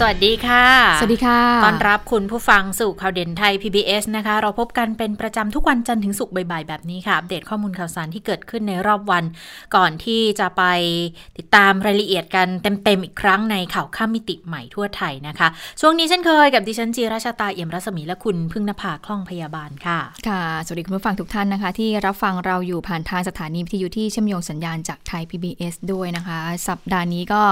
สวัสดีค่ะ สวัสดีค่ะ ต้อนรับคุณผู้ฟังสู่ข่าวเด่นไทย PBS นะคะ เราพบกันเป็นประจำทุกวันจันทร์ถึงศุกร์บ่ายๆแบบนี้ค่ะ อัปเดตข้อมูลข่าวสารที่เกิดขึ้นในรอบวัน ก่อนที่จะไปติดตามรายละเอียดกันเต็มๆอีกครั้งในข่าวข้ามมิติใหม่ทั่วไทยนะคะ ช่วงนี้เช่นเคยกับดิฉันจีราชาตาเอี่ยมรัศมีและคุณพึ่งนภาคล่องพยาบาลค่ะ ค่ะ สวัสดีคุณผู้ฟังทุกท่านนะคะ ที่รับฟังเราอยู่ผ่านทางสถานีวิทยุที่เชื่อมโยงสัญญาณจากไทย PBS ด้วยนะคะ สัปดาห์นี้ก็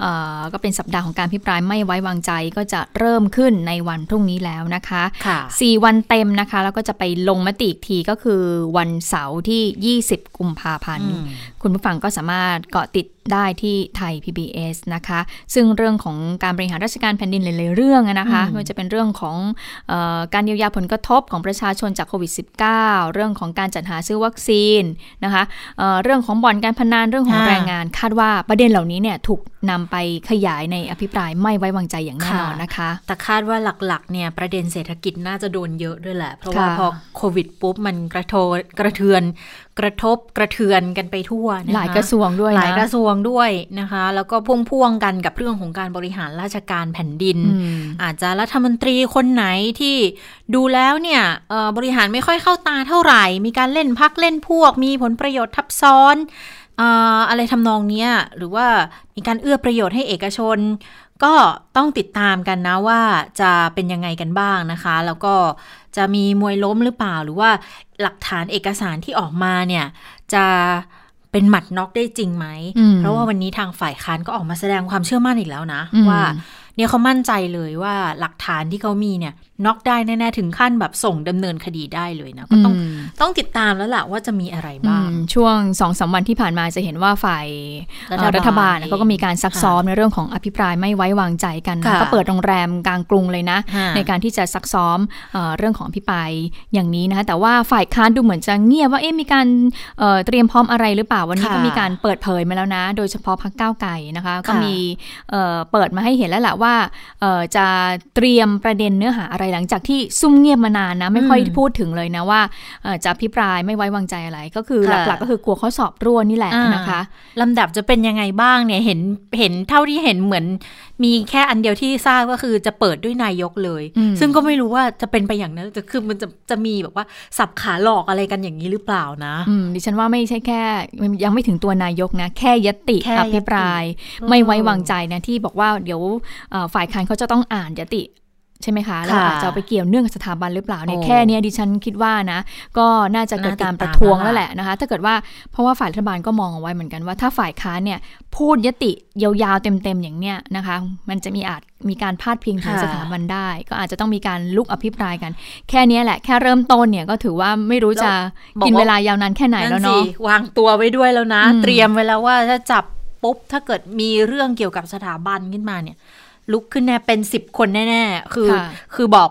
เอ่อก็เป็นสัปดาห์ของการพิปรายไม่ไว้วางใจก็จะเริ่มขึ้นในวันพรุ่งนี้แล้วนะคะค่ะสี่วันเต็มนะคะ แล้วก็จะไปลงมติอีกทีก็คือวันเสาร์ที่ 20 กุมภาพันธ์อืมคุณผู้ฟังก็สามารถเกาะติด ได้ที่ไทย PBS นะคะ ซึ่งเรื่องของการบริหารราชการแผ่นดินหลาย ๆ เรื่องอะนะคะอืมไม่ว่าจะเป็นเรื่องของเออการเยียวยาผลกระทบของประชาชนจากโควิด -19 เรื่องของการจัดหาซื้อวัคซีนนะคะเอ่อเรื่องของบ่อนการพนันเรื่องของค่ะแรงงาน คาดว่าประเด็นเหล่านี้เนี่ยถูกนำไปขยายในอภิปรายไม่ไว้วางใจอย่างแน่นอนนะคะ แต่คาดว่าหลัก ๆ เนี่ยประเด็นเศรษฐกิจน่าจะโดนเยอะด้วยแหละ เพราะว่าค่ะพอโควิดปุ๊บมันกระโทกระเทือน กระทบกระเทือนกันไปทั่วนะคะหลายกระทรวงด้วยหลายกนะระทรวงด้วยนะคะ แล้วก็พ่วงๆกันกับเรื่องของการบริหารราชการแผ่นดินอืมอาจจะรัฐมนตรีคนไหนที่ดูแล้วเนี่ยเอ่อบริหารไม่ค่อยเข้าตาเท่าไหร่ มีการเล่นพักเล่นพวก มีผลประโยชน์ทับซ้อนเอ่ออะไรทำนองเนี้ยหรือว่ามีการเอื้อประโยชน์ให้เอกชน ก็ต้องติดตามกันนะว่าจะเป็นยังไงกันบ้างนะคะ แล้วก็ จะมีมวยล้มหรือเปล่า หรือว่าหลักฐานเอกสารที่ออกมาเนี่ยจะเป็นหมัดน็อกได้จริงไหมอืมเพราะว่าวันนี้ทางฝ่ายค้านก็ออกมาแสดงความเชื่อมั่นอีกแล้วนะอืมว่าเนี่ยเขามั่นใจเลยว่าหลักฐานที่เขามีเนี่ย น็อกได้แน่ๆถึงขั้นแบบส่งดำเนินคดีได้เลยนะ ก็ต้องอืมต้องติดตามแล้วล่ะว่าจะมีอะไรอืบ้างมช่วงสองสามวันที่ผ่านมาจะเห็นว่าฝ่ายรัฐบาลเอ่อรัฐบาลเขาก็มีการซักซ้อมในเรื่องของอภิปรายไม่ไว้วางใจกันนะค่ะก็เปิดโรงแรมกลางกรุงเลยนะฮะในการที่จะซักซ้อมเออเรื่องของอภิปรายอย่างนี้นะคะแต่ว่าฝ่ายค้านดูเหมือนจะเงียบว่าเอ๊ะมีการเอ่อเตรียมพร้อมอะไรหรือเปล่าวันนี้ค่ะก็มีการเปิดเผยมาแล้วนะ โดยเฉพาะพักก้าวไก่นะคะ ก็ค่ะมีเอ่อเปิดมาให้เห็นแล้วแหละว่าเอ่อจะเตรียมประเด็นเนื้อหาอะไรหลังจากที่ซุ่มเงียบมานานนะ ไม่ค่อยอืมพูดถึงเลยนะว่าเอ่อจะอภิปรายไม่ไว้วางใจอะไร ก็คือค่ะหลักๆก็คือกลัวข้อสอบร่วนนี่แหละอ่านนะคะลำดับจะเป็นยังไงบ้างเนี่ยเห็นเห็นเท่าที่เห็นเหมือน มีแค่อันเดียวที่ทราบก็คือจะเปิดด้วยนายกเลยอืมซึ่งก็ไม่รู้ว่าจะเป็นไปอย่างนั้นจะคือมันจะจะมีแบบว่าสับขาหลอกอะไรกันอย่างนี้หรือเปล่านะอืมดิฉันว่าไม่ใช่แค่ ยังไม่ถึงตัวนายกนะ แค่ยติแค่ยติอภิปราย ไม่ไว้วางใจนะที่บอกว่าเดี๋ยวเอ่อฝ่ายค้านเขาจะต้องอ่านยติ ใช่ไหมคะ แล้วค่ะอาจจะเอาไปเกี่ยวเนื่องกับสถาบันหรือเปล่าเนี่ยโอ้แค่เนี้ยดิฉันคิดว่านะ ก็น่าจะเกิดการน่าติดตามประท้วงแล้วแล้วล่ะแหละนะคะ ถ้าเกิดว่าเพราะว่าฝ่ายรัฐบาลก็มองเอาไว้เหมือนกันว่า ถ้าฝ่ายค้านเนี่ยพูดยติยาวๆเต็มๆอย่างเนี้ยนะคะ มันจะมีอาจมีการพาดพิงถึงค่ะสถาบันได้ ก็อาจจะต้องมีการลุกอภิปรายกัน แค่เนี้ยแหละแค่เริ่มต้นเนี่ยก็ถือว่าไม่รู้จะกินเวลายาวนานแค่ไหนแล้วเนาะสิวางตัวไว้ด้วยแล้วนะอืมเตรียมไว้แล้วว่าถ้าจับปุ๊บถ้าเกิดมีเรื่องเกี่ยวกับสถาบันขึ้นมาเนี่ย ลุกขึ้นแน่เป็นสิบคนแน่ ๆ คือค่ะคือบอก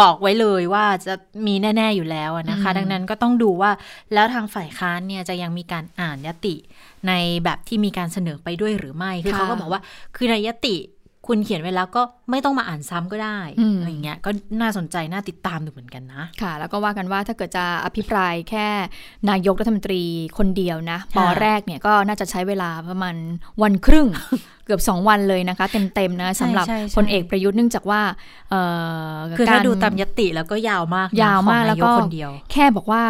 บอกไว้เลยว่าจะมีแน่ ๆอยู่แล้วอะนะคะอืมดังนั้นก็ต้องดูว่าแล้วทางฝ่ายค้านเนี่ยจะยังมีการอ่านยติในแบบที่มีการเสนอไปด้วยหรือไม่คือค่ะเขาก็บอกว่าคือในยติคุณเขียนไว้แล้วก็ไม่ต้องมาอ่านซ้ำก็ได้อืมอะไรอย่างเงี้ยก็น่าสนใจน่าติดตามดูเหมือนกันนะ ค่ะ แล้วก็ว่ากันว่าถ้าเกิดจะอภิปรายแค่นายกรัฐมนตรีคนเดียวนะปอค่ะแรกเนี่ยก็น่าจะใช้เวลาประมาณวันครึ่ง เกือบ 2 วันเลยนะคะ เต็มๆนะสำหรับใช่ใช่พลเอกประยุทธ์เนื่องจากว่าเอ่อคือถ้าการดูตามยติแล้วก็ยาวมากนะยาวมากของนแล้วก็คนเดียวแค่บอกว่า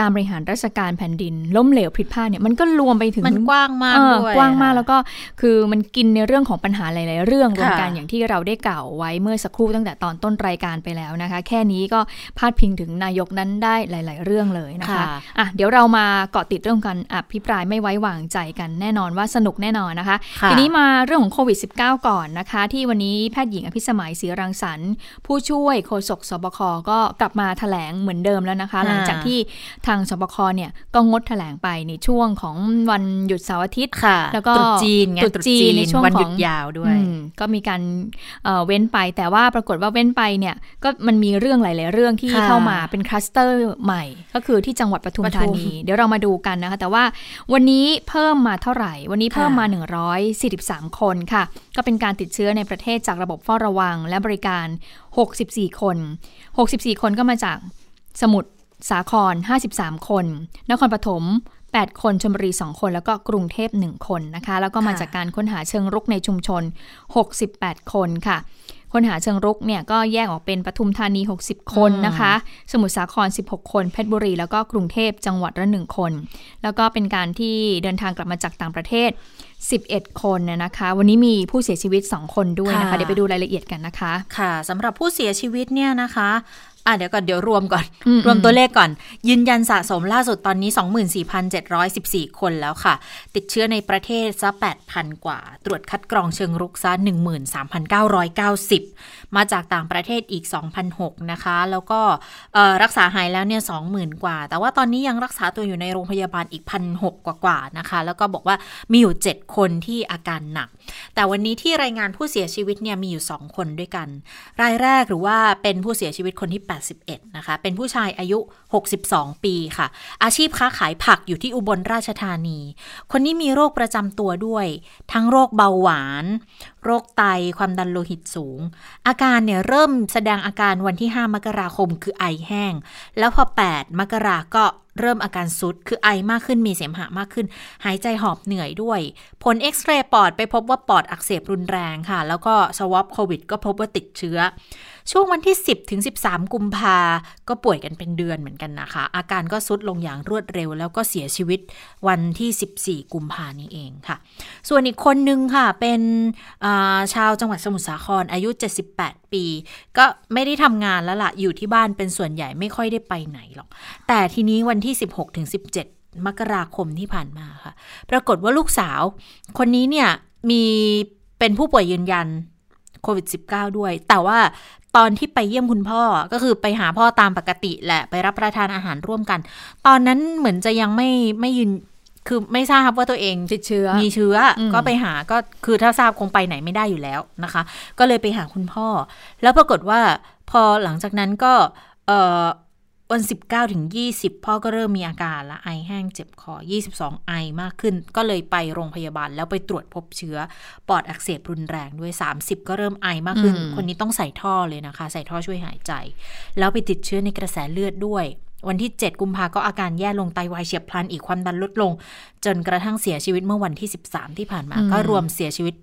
การบริหารราชการแผ่นดิน ล้มเหลวผิดพลาดเนี่ยมันก็รวมไปถึงมันกว้างมากเออด้วยกว้างมากค่ะแล้วก็คือมันกินในเรื่องของปัญหาหลาย ๆ เรื่องรวมกันค่ะอย่างที่เราได้กล่าวไว้เมื่อสักครู่ตั้งแต่ตอนต้นรายการไปแล้วนะคะ แค่นี้ก็พาดพิงถึงนายกนั้นได้หลาย ๆ เรื่องเลยนะคะค่ะอะเดี๋ยวเรามาเกาะติดเรื่องการอภิปรายไม่ไว้วางใจกันแน่นอนว่าสนุกแน่นอนนะคะค่ะทีนี้มาเรื่องของโควิด -19 ก่อนนะคะ ที่วันนี้แพทย์หญิงอภิสมัยศรีรังสรรค์ ผู้ช่วยโฆษกสบคก็กลับมาแถลงเหมือนเดิมแล้วนะคะ หลังจากที่ทางสบคเนี่ยก็งดแถลงไปในช่วงของวันหยุดเสาร์อาทิตย์ค่ะแล้วก็ตรุษจีนไงตรุษจีนในช่วงวันหยุขดองยาวด้วยอืมก็มีการเอ่อเว้นไป แต่ว่าปรากฏว่าเว้นไปเนี่ยก็มันมีเรื่องหลาย ๆ เรื่องที่ค่ะเข้ามาเป็นคลัสเตอร์ใหม่ ก็คือที่จังหวัดปทุมปทุมธานีเดี๋ยวเรามาดูกันนะคะ แต่ว่าวันนี้เพิ่มมาเท่าไหร่ วันนี้เพิ่มค่ะมา53คนค่ะ ก็เป็นการติดเชื้อในประเทศจากระบบเฝ้าระวังและบริการ 64 คน 64 คนก็มาจากสมุทรสาคร 53 คน นครปฐม8 คนชลบุรี 2 คน แล้วก็กรุงเทพ 1 คนนะคะ แล้วก็มาจากการค้นหาเชิงรุกในชุมชน 68 คนค่ะ ค้นหาเชิงรุกเนี่ยก็แยกออกเป็นปทุมธานี 60 คนนะคะ สมุทรสาคร 16 คน เพชรบุรี แล้วก็กรุงเทพจังหวัดละ1คน แล้วก็เป็นการที่เดินทางกลับมาจากต่างประเทศ 11 คนน่ะนะคะ วันนี้มีผู้เสียชีวิต 2 คนด้วยนะคะค่ะเดี๋ยวไปดูรายละเอียดกันนะคะ ค่ะสำหรับผู้เสียชีวิตเนี่ยนะคะ อะเดี๋ยวก่อนเดี๋ยวรวมก่อนอืมรวมตัวเลขก่อน ยืนยันสะสมล่าสุดตอนนี้ 24,714 คนแล้วค่ะ ติดเชื้อในประเทศซะ 8,000 กว่า ตรวจคัดกรองเชิงรุกซะ 13,990 มาจากต่างประเทศอีก 2,006นะคะ แล้วก็เอ่อรักษาหายแล้วเนี่ย 20,000 กว่า แต่ว่าตอนนี้ยังรักษาตัวอยู่ในโรงพยาบาลอีก1,600กว่าๆนะคะ แล้วก็บอกว่ามีอยู่ 7 คนที่อาการหนัก แต่วันนี้ที่รายงานผู้เสียชีวิตเนี่ยมีอยู่ 2 คนด้วยกัน รายแรกหรือว่าเป็นผู้เสียชีวิตคนที่81 นะคะ เป็นผู้ชายอายุ 62 ปีค่ะ อาชีพค้าขายผักอยู่ที่อุบลราชธานี คนนี้มีโรคประจำตัวด้วย ทั้งโรคเบาหวาน โรคไตความดันโลหิตสูง อาการเนี่ยเริ่มแสดงอาการวันที่ 5 มกราคมคือไอแห้ง แล้วพอ 8 มกราก็เริ่มอาการซุด คือไอมากขึ้นมีเสมหะมากขึ้น หายใจหอบเหนื่อยด้วย ผลเอ็กซเรย์ปอดไปพบว่าปอดอักเสบรุนแรงค่ะ แล้วก็สวอปโควิดก็พบว่าติดเชื้อ ช่วงวันที่ 10ถึง13 กุมภาก็ป่วยกันเป็นเดือนเหมือนกันนะคะ อาการก็ซุดลงอย่างรวดเร็ว แล้วก็เสียชีวิตวันที่ 14 กุมภานี้เองค่ะ ส่วนอีกคนนึงค่ะเป็นชาวจังหวัดสมุทรสาครอายุ 78 ปี ก็ไม่ได้ทำงานแล้วล่ะ อยู่ที่บ้านเป็นส่วนใหญ่ไม่ค่อยได้ไปไหนหรอก แต่ทีนี้วันที่ 16ถึง17 มกราคมที่ผ่านมาค่ะ ปรากฏว่าลูกสาว คนนี้เนี่ยมีเป็นผู้ป่วยยืนยันโควิด -19 ด้วย แต่ว่าตอนที่ไปเยี่ยมคุณพ่อก็คือไปหาพ่อตามปกติแหละไปรับประทานอาหารร่วมกัน ตอนนั้นเหมือนจะยังไม่ไม่ยืน คือไม่ทราบว่าตัวเองติดเชื้อ มีเชื้ออมก็ไปหาก็คือถ้าทราบคงไปไหนไม่ได้อยู่แล้วนะคะ ก็เลยไปหาคุณพ่อ แล้วปรากฏว่าพอหลังจากนั้นก็เอ่อวัน19ถึง20พ่อก็เริ่มมีอาการละไอแห้งเจ็บคอ22ไอมากขึ้น ก็เลยไปโรงพยาบาลแล้วไปตรวจพบเชื้อ ปอดอักเสบรุนแรงด้วย30ก็เริ่มไอมากขึ้นอืมคนนี้ต้องใส่ท่อเลยนะคะ ใส่ท่อช่วยหายใจ แล้วไปติดเชื้อในกระแสเลือดด้วย วันที่ 7 กุมภาก็อาการแย่ลงไตวายเฉียบพลันอีกความดันลดลง จนกระทั่งเสียชีวิตเมื่อวันที่ 13 ที่ผ่านมาอืมก็รวมเสียชีวิต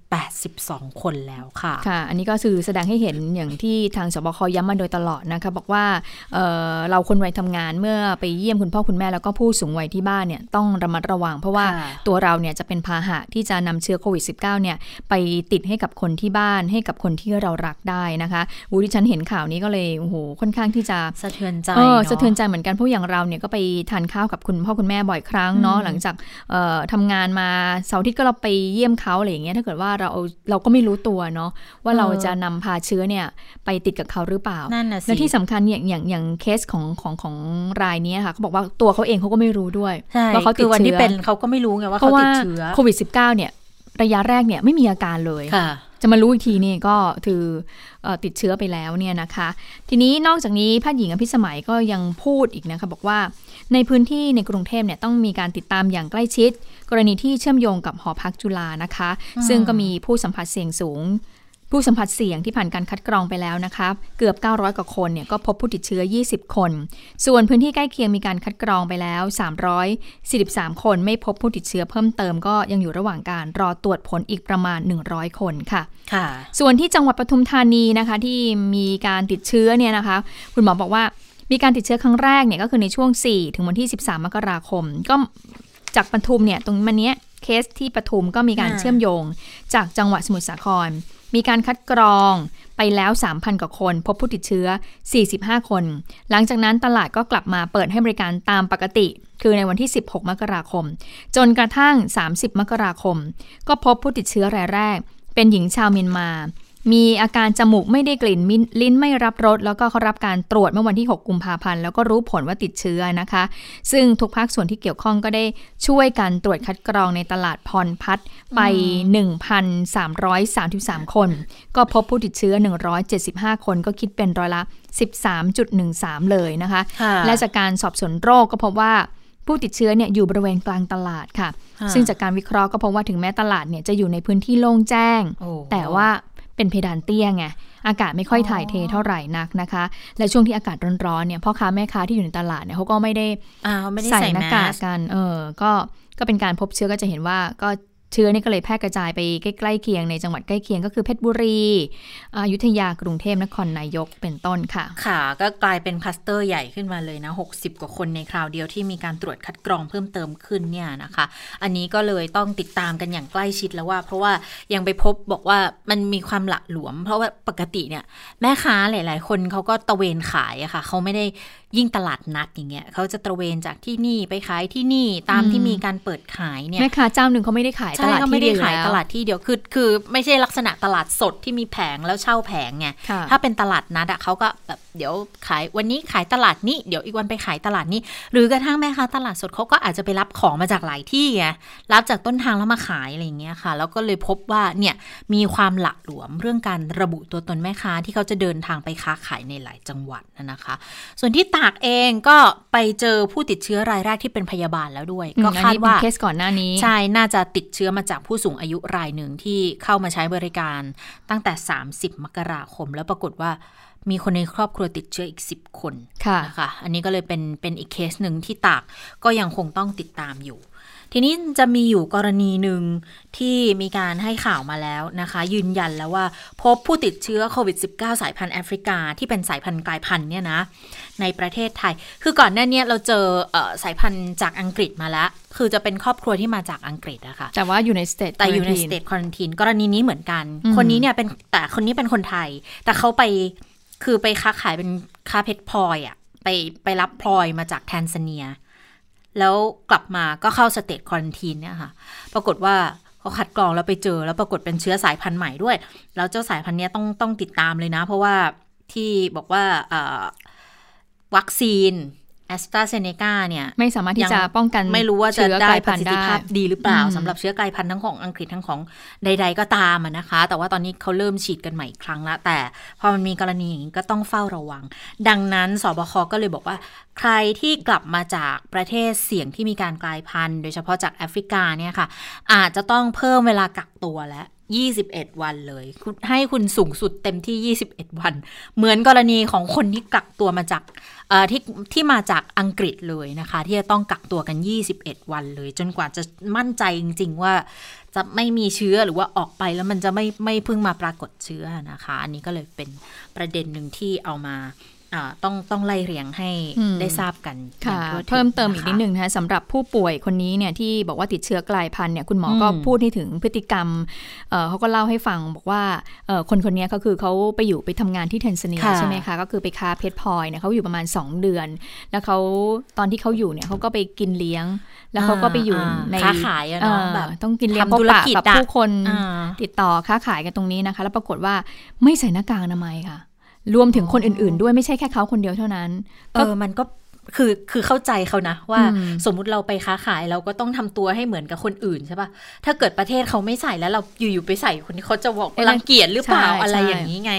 82 คนแล้วค่ะ ค่ะ อันนี้ก็คือแสดงให้เห็นอย่างที่ทางสบคย้ำมาโดยตลอดนะคะบอกว่าเอ่อเราคนวัยทำงานเมื่อไปเยี่ยมคุณพ่อคุณแม่แล้วก็ผู้สูงวัยที่บ้านเนี่ยต้องระมัดระวัง เพราะว่าค่ะตัวเราเนี่ยจะเป็นพาหะที่จะนำเชื้อโควิด -19 เนี่ยไปติดให้กับคนที่บ้านให้กับคนที่เรารักได้นะคะวูที่ฉันเห็นข่าวนี้ก็เลยโอ้โหค่อนข้างที่จะสะเทือนใจเออเนาะสะเทือนใจเหมือนกันเพราะอย่างเราเนี่ยก็ไปทานข้าวกับคุณพ่อคุณแม่บ่อยครั้งเนาะอืมหลังจากเอ่อทำงานมาเสาร์อาทิตย์ก็เราไปเยี่ยมเขาอะไรอย่างเงี้ยถ้าเกิดว่าเราเราก็ไม่รู้ตัวเนาะว่าเราจะนำพาเชื้อเนี่ยไปติดกับเขาหรือเปล่านั่นน่ะสิและที่สำคัญเนี่ยอย่างอย่างเคสของของของรายเนี้ยค่ะเขาบอกว่าตัวเขาเองเขาก็ไม่รู้ด้วยใช่ว่าเขาติคืดอวันที่เชื้อเป็นเขาก็ไม่รู้ไงว่าเพราะเขาว่าติดเชื้อโควิด -19 เนี่ยระยะแรกเนี่ยไม่มีอาการเลยค่ะ จะมารู้อีกทีนี่ก็คือเอ่อติดเชื้อไปแล้วเนี่ยนะคะ ทีนี้นอกจากนี้แพทย์หญิงอภิสมัยก็ยังพูดอีกนะคะ บอกว่าในพื้นที่ในกรุงเทพเนี่ยต้องมีการติดตามอย่างใกล้ชิด กรณีที่เชื่อมโยงกับหอพักจุฬานะคะอืมซึ่งก็มีผู้สัมผัสเสี่ยงสูง ผู้สัมผัสเสี่ยงที่ผ่านการคัดกรองไปแล้วนะคะเกือบ 900 กว่าคนเนี่ยก็พบผู้ติดเชื้อ 20 คน ส่วนพื้นที่ใกล้เคียงมีการคัดกรองไปแล้ว 343 คนไม่พบผู้ติดเชื้อเพิ่มเติมก็ยังอยู่ระหว่างการรอตรวจผลอีกประมาณ 100 คนค่ะค่ะ ส่วนที่จังหวัดปทุมธานีนะคะที่มีการติดเชื้อเนี่ยนะคะ คุณหมอบอกว่ามีการติดเชื้อครั้งแรกเนี่ยก็คือในช่วง 4 ถึงวันที่ 13 มกราคม ก็จากปทุมเนี่ยตรงมันเนี้ยเคสที่ปทุมก็มีการอ่าเชื่อมโยง จากจังหวัดสมุทรสาคร มีการคัดกรองไปแล้ว 3,000 กว่าคน พบผู้ติดเชื้อ 45 คน หลังจากนั้นตลาดก็กลับมาเปิดให้บริการตามปกติ คือในวันที่ 16 มกราคม จนกระทั่ง 30 มกราคม ก็พบผู้ติดเชื้อรายแรก เป็นหญิงชาวเมียนมา มีอาการจมูกไม่ได้กลิ่นมินลิ้นไม่รับรสแล้วก็เขารับการตรวจเมื่อวันที่ 6 กุมภาพันธ์แล้วก็รู้ผลว่าติดเชื้อนะคะ ซึ่งทุกภาคส่วนที่เกี่ยวข้องก็ได้ช่วยกันตรวจคัดกรองในตลาดพรพัฒน์ไป 1,333 คน ก็พบผู้ติดเชื้อ 175 คนก็คิดเป็นร้อยละ 13.13 เลยนะคะค่ะและจากการสอบสวนโรคก็พบว่าผู้ติดเชื้อเนี่ยอยู่บริเวณกลางตลาดค่ะค่ะ ซึ่งจากการวิเคราะห์ก็พบว่าถึงแม้ตลาดเนี่ยจะอยู่ในพื้นที่โล่งแจ้งโอ้แต่ว่า เป็นเพดานเตี้ยไงอากาศไม่ค่อยถ่ายเทเท่าไหร่นักนะคะ และช่วงที่อากาศร้อนๆเนี่ยพ่อค้าแม่ค้าที่อยู่ในตลาดเนี่ยเขาก็ไม่ได้อ่าเขาไม่ได้ใส่ใส่หน้าแมกากสกัน เออ ก็ก็เป็นการพบเชื้อก็จะเห็นว่าก็ เชื้อนี่ก็เลยแพร่กระจายไปใกล้ๆเคียงในจังหวัดใกล้เคียงก็คือเพชรบุรีอยุธยากรุงเทพนครนายกเป็นต้นค่ะ ค่ะ ก็กลายเป็นคลัสเตอร์ใหญ่ขึ้นมาเลยนะ 60 กว่าคนในคราวเดียวที่มีการตรวจคัดกรองเพิ่มเติมขึ้นเนี่ยนะคะ อันนี้ก็เลยต้องติดตามกันอย่างใกล้ชิดแล้วว่า เพราะว่ายังไปพบบอกว่ามันมีความหละหลวม เพราะว่าปกติเนี่ยแม่ค้าหลาย ๆ คนเขาก็ตะเวนขายอะค่ะเขาไม่ได้ยิ่งตลาดนัดอย่างเงี้ยเขาจะตระเวนจากที่นี่ไปขายที่นี่ตามที่อืมมีการเปิดขายเนี่ยแม่ค้าเจ้าหนึ่งเขาไม่ได้ขายตใช่ลาดเขาที่ไม่ได้เดียวขายแล้วตลาดที่เดียวคือคือไม่ใช่ลักษณะตลาดสดที่มีแผงแล้วเช่าแผงไงค่ะถ้าเป็นตลาดนัดอะเขาก็แบบเดี๋ยวขายวันนี้ขายตลาดนี้เดี๋ยวอีกวันไปขายตลาดนี้ หรือกระทั่งแม่ค้าตลาดสดเขาก็อาจจะไปรับของมาจากหลายที่ไงรับจากต้นทางแล้วมาขายอะไรอย่างเงี้ยค่ะ แล้วก็เลยพบว่าเนี่ยมีความหละหลวมเรื่องการระบุตัวตนแม่ค้าที่เขาจะเดินทางไปค้าขายในหลายจังหวัดนะนะคะ ส่วนที่ตากเองก็ไปเจอผู้ติดเชื้อรายแรกที่เป็นพยาบาลแล้วด้วยอืมก็อันคาดนี้เป็นว่าเคสก่อนหน้านี้ใช่น่าจะติดเชื้อมาจากผู้สูงอายุรายหนึ่งที่เข้ามาใช้บริการตั้งแต่ 30 มกราคมแล้วปรากฏว่า มีคนในครอบครัวติดเชื้ออีก 10 คนค่ะนะคะอันนี้ก็เลยเป็นเป็นอีกเคสหนึ่งที่ตากก็ยังคงต้องติดตามอยู่ ทีนี้จะมีอยู่กรณีหนึ่งที่มีการให้ข่าวมาแล้วนะคะ ยืนยันแล้วว่าพบผู้ติดเชื้อโควิด -19 สายพันธุ์แอฟริกา ที่เป็นสายพันธุ์กลายพันธุ์เนี่ยนะในประเทศไทย คือก่อนหน้าเนี้ยเราเจอเออสายพันธุ์จากอังกฤษมาแล้ว คือจะเป็นครอบครัวที่มาจากอังกฤษอะค่ะแต่ว่าอยู่ในสเตจแต่อยู่ในสเต t ควอนตินกรณีนี้เหมือนกันอืมคนนี้เนี่ยเป็นแต่คนนี้เป็นคนไทย แต่เขาไป คือไปค้าขายเป็นค้าเพชรพลอยอะไปไปรับพลอยมาจากแทนซาเนีย แล้วกลับมาก็เข้าสเต t ควอนตินเนี่ยค่ะ ปรากฏว่าเขาคัดกรองแล้วไปเจอแล้วปรากฏเป็นเชื้อสายพันธุ์ใหม่ด้วย แล้วเจ้าสายพันธุ์นี้ต้องต้องติดตามเลยนะ เพราะว่าที่บอกว่าวัคซีน แอสตราเซเนกาเนี่ยไม่สามารถที่จะป้องกันไม่รู้ว่าจะเชื้อกลายพันธุ์ได้ ได้ปพัระนสิทธิภาพดีหรือเปล่าอืมสำหรับเชื้อกลายพันธุ์ทั้งของอังกฤษทั้งของใด ๆ ก็ตามอะนะคะ แต่ว่าตอนนี้เขาเริ่มฉีดกันใหม่อีกครั้งละแต่พอมันมีกรณีอย่างนี้ก็ต้องเฝ้าระวัง ดังนั้นสบคก็เลยบอกว่า ใครที่กลับมาจากประเทศเสี่ยงที่มีการกลายพันธุ์ โดยเฉพาะจากแอฟริกาเนี่ยค่ะ อาจจะต้องเพิ่มเวลากักตัวแล้ว 21 วันเลย ให้คุณสูงสุดเต็มที่ 21 วัน เหมือนกรณีของคนที่กักตัวมาจากที่ที่มาจากอังกฤษเลยนะคะ ที่จะต้องกักตัวกัน 21 วันเลย จนกว่าจะมั่นใจจริง ๆ ว่าจะไม่มีเชื้อหรือว่าออกไปแล้วมันจะไม่ไม่เพิ่งมาปรากฏเชื้อนะคะ อันนี้ก็เลยเป็นประเด็นหนึ่งที่เอามา ต้องต้องไล่เรียงให้อืมได้ทราบกันอค่ะย่างทั่วถึงเพิ่มเติมอีกะคะนิดนึงนะคะสำหรับผู้ป่วยคนนี้เนี่ยที่บอกว่าติดเชื้อกลายพันธุ์เนี่ยคุณหมออมก็พูดให้ถึงพฤติกรรมเอ่อเขาก็เล่าให้ฟังบอกว่าเอ่อคนคนนี้ก็คือเขาไปอยู่ไปทำงานที่เทนซาเนียค่ะใช่ไหมคะก็คือไปค้าเพชรพลอยเนี่ยเขาอยู่ประมาณ 2 เดือน แล้วเขาตอนที่เขาอยู่เนี่ยเขาก็ไปกินเลี้ยง แล้วเขาก็ไปอยู่อ่าในค้าขายอะเนาะเอ่อแบบต้องกินเลี้ยงทำพบธุรปะกิจกับอะผู้คนอ่าติดต่อค้าขายกันตรงนี้นะคะ แล้วปรากฏว่าไม่ใส่หน้ากากอนามัยค่ะ รวมถึงคนอื่นๆ ด้วยไม่ใช่แค่เขาคนเดียวเท่านั้น เออมันก็คือคือเข้าใจเขานะ ว่าอืมสมมุติเราไปค้าขายเราก็ต้องทำตัวให้เหมือนกับคนอื่นใช่ปะถ้าเกิดประเทศเขาไม่ใส่แล้วเราอยู่ๆไปใส่คนที่เขาจะบอกว่ารังเกียจหรือเปล่าใช่อะไรใช่อย่างนี้ไง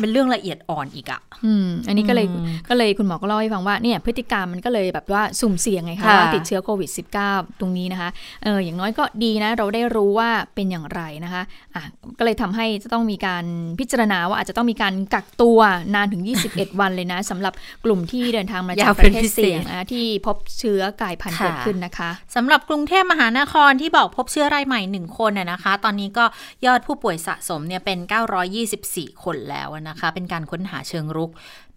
มันเรื่องละเอียดอ่อนอีกอะอืมอันนี้ก็เลยอืมก็เลยคุณหมอก็เล่าให้ฟังว่าเนี่ยพฤติกรรมมันก็เลยแบบว่าสุ่มเสี่ยงไงคะค่ะว่าติดเชื้อโควิด -19 ตรงนี้นะคะเอออย่างน้อยก็ดีนะ เราได้รู้ว่าเป็นอย่างไรนะคะอะก็เลยทำให้จะต้องมีการพิจารณาว่าอาจจะต้องมีการกักตัวนานถึง 21 วันเลยนะสำหรับกลุ่มที่เดินทางมาจากประเทศเสี่ยงนะที่พบเชื้อกลายพันธุ์เกิดขึ้นนะคะสำหรับกรุงเทพมหานครที่บอกพบเชื้อรายใหม่หนึ่งคนน่ะนะคะ ตอนนี้ก็ยอดผู้ป่วยสะสมเนี่ยเป็น 924 คนแล้วนะคะ เป็นการค้นหาเชิงรุก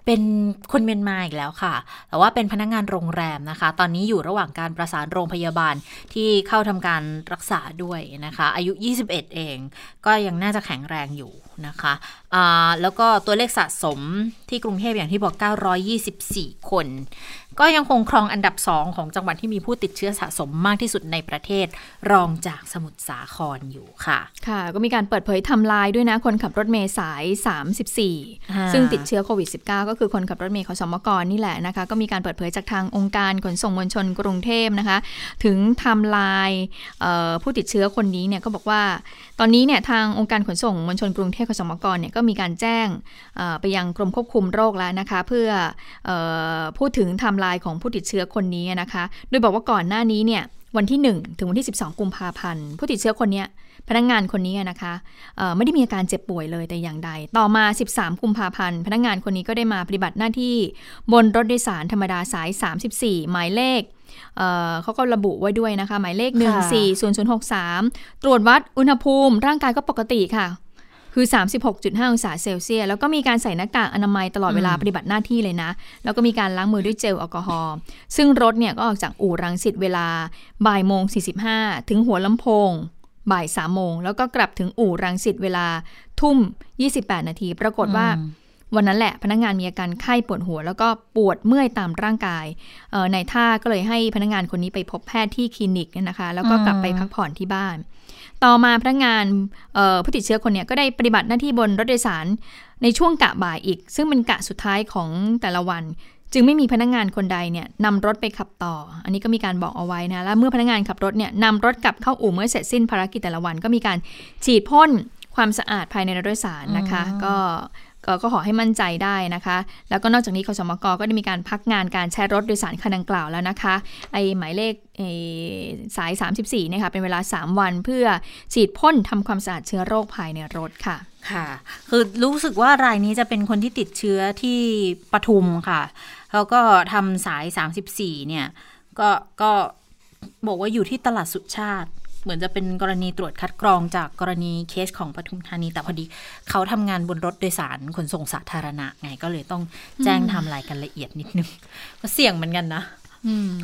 เป็นคนเมียนมาอีกแล้วค่ะ แต่ว่าเป็นพนักงานโรงแรมนะคะ ตอนนี้อยู่ระหว่างการประสานโรงพยาบาลที่เข้าทำการรักษาด้วยนะคะ อายุ 21 เอง ก็ยังน่าจะแข็งแรงอยู่นะคะอ่าแล้วก็ตัวเลขสะสมที่กรุงเทพอย่างที่บอก 924 คน ก็ยังคงครองอันดับ 2 ของจังหวัดที่มีผู้ติดเชื้อสะสมมากที่สุดในประเทศ รองจากสมุทรสาครอยู่ค่ะ ค่ะ ก็มีการเปิดเผยไทำลายด้วยนะ คนขับรถเมย์สายอ่า34 ซึ่งติดเชื้อโควิด -19 ก็คือคนขับรถเมย์ขอสมกรนี่แหละนะคะ ก็มีการเปิดเผยจากทางองค์การขนส่งมวลชนกรุงเทพนะคะ ถึงไทำลายเอ่อผู้ติดเชื้อคนนี้เนี่ยก็บอกว่า ตอนนี้เนี่ยทางองค์การขนส่งมวลชนกรุงเทพกสมกรเนี่ยก็มีการแจ้งไปยังกรมควบคุมโรคแล้วนะคะ เพื่ออพูดถึงไทม์ไลน์ของผู้ติดเชื้อคนนี้นะคะ โดยบอกว่าก่อนหน้านี้เนี่ยวันที่ 1 ถึงวันที่ 12 กุมภาพันธ์ ผู้ติดเชื้อคนนี้พนักงงานคนนี้นะคะไม่ได้มีอาการเจ็บป่วยเลยแต่อย่างใด ต่อมา 13 กุมภาพันธ์ พนักงงานคนนี้ก็ได้มาปฏิบัติหน้าที่ บนรถโดยสารธรรมดาสาย 34 หมายเลขเเขาก็ระบุไว้ด้วยนะคะ หมายเลข 140063 ตรวจวัดอุณหภูมิ ร่างกายก็ปกติค่ะ คือ 36.5 องศาเซลเซียสแล้วก็มีการใส่หน้ากากอนามัยตลอดเวลาปฏิบัติหน้าที่เลยนะ แล้วก็มีการล้างมือด้วยเจลแอลกอฮอล์ซึ่งรถเนี่ยก็ออกจากอู่รังสิตเวลาบ่ายโมง 45 ถึงหัวลำโพงบ่ายสามโมง แล้วก็กลับถึงอู่รังสิตเวลาทุ่ม 28 นาที ปรากฏว่า วันนั้นแหละพนักงงานมีอาการไข้ปวดหัว แล้วก็ปวดเมื่อยตามร่างกายในท่าก็เลยให้พนักงงานคนนี้ไปพบแพทย์ที่คลินิกนะคะ แล้วก็กลับไปพักผ่อนที่บ้าน ต่อมาพนักงงานผู้ติดเชื้อคนนี้ก็ได้ปฏิบัติหน้าที่บนรถโดยสารในช่วงกะบ่ายอีก ซึ่งเป็นกะสุดท้ายของแต่ละวันจึงไม่มีพนักงงานคนใดเนี่ยนำรถไปขับต่อ อันนี้ก็มีการบอกเอาไว้นะ แล้วเมื่อพนักงานขับรถเนี่ยนำรถกลับเข้าอู่เมื่อเสร็จสิ้นภารกิจแต่ละวัน ก็มีการฉีดพ่นความสะอาดภายในรถโดยสารนะคะ ก็ ก็ขอให้มั่นใจได้นะคะ แล้วก็นอกจากนี้คสมกก็ได้มีการพักงานการใช้รถโดยสารคันดังกล่าวแล้วนะคะ ไอหมายเลขสาย 34เนี่ยค่ะเป็นเวลา 3 วันเพื่อฉีดพ่นทำความสะอาดเชื้อโรคภายในรถค่ะค่ะ คือรู้สึกว่ารายนี้จะเป็นคนที่ติดเชื้อที่ปทุมค่ะ แล้วก็ทำสาย 34เนี่ยก็ก็บอกว่าอยู่ที่ตลาดสุชาติ เหมือนจะเป็นกรณีตรวจคัดกรองจากกรณีเคสของปทุมธานี แต่พอดีเขาทำงานบนรถโดยสารขนส่งสาธารณะไงก็เลยต้องแจ้งทำลายกันละเอียดนิดนึง ก็เสี่ยงเหมือนกันนะ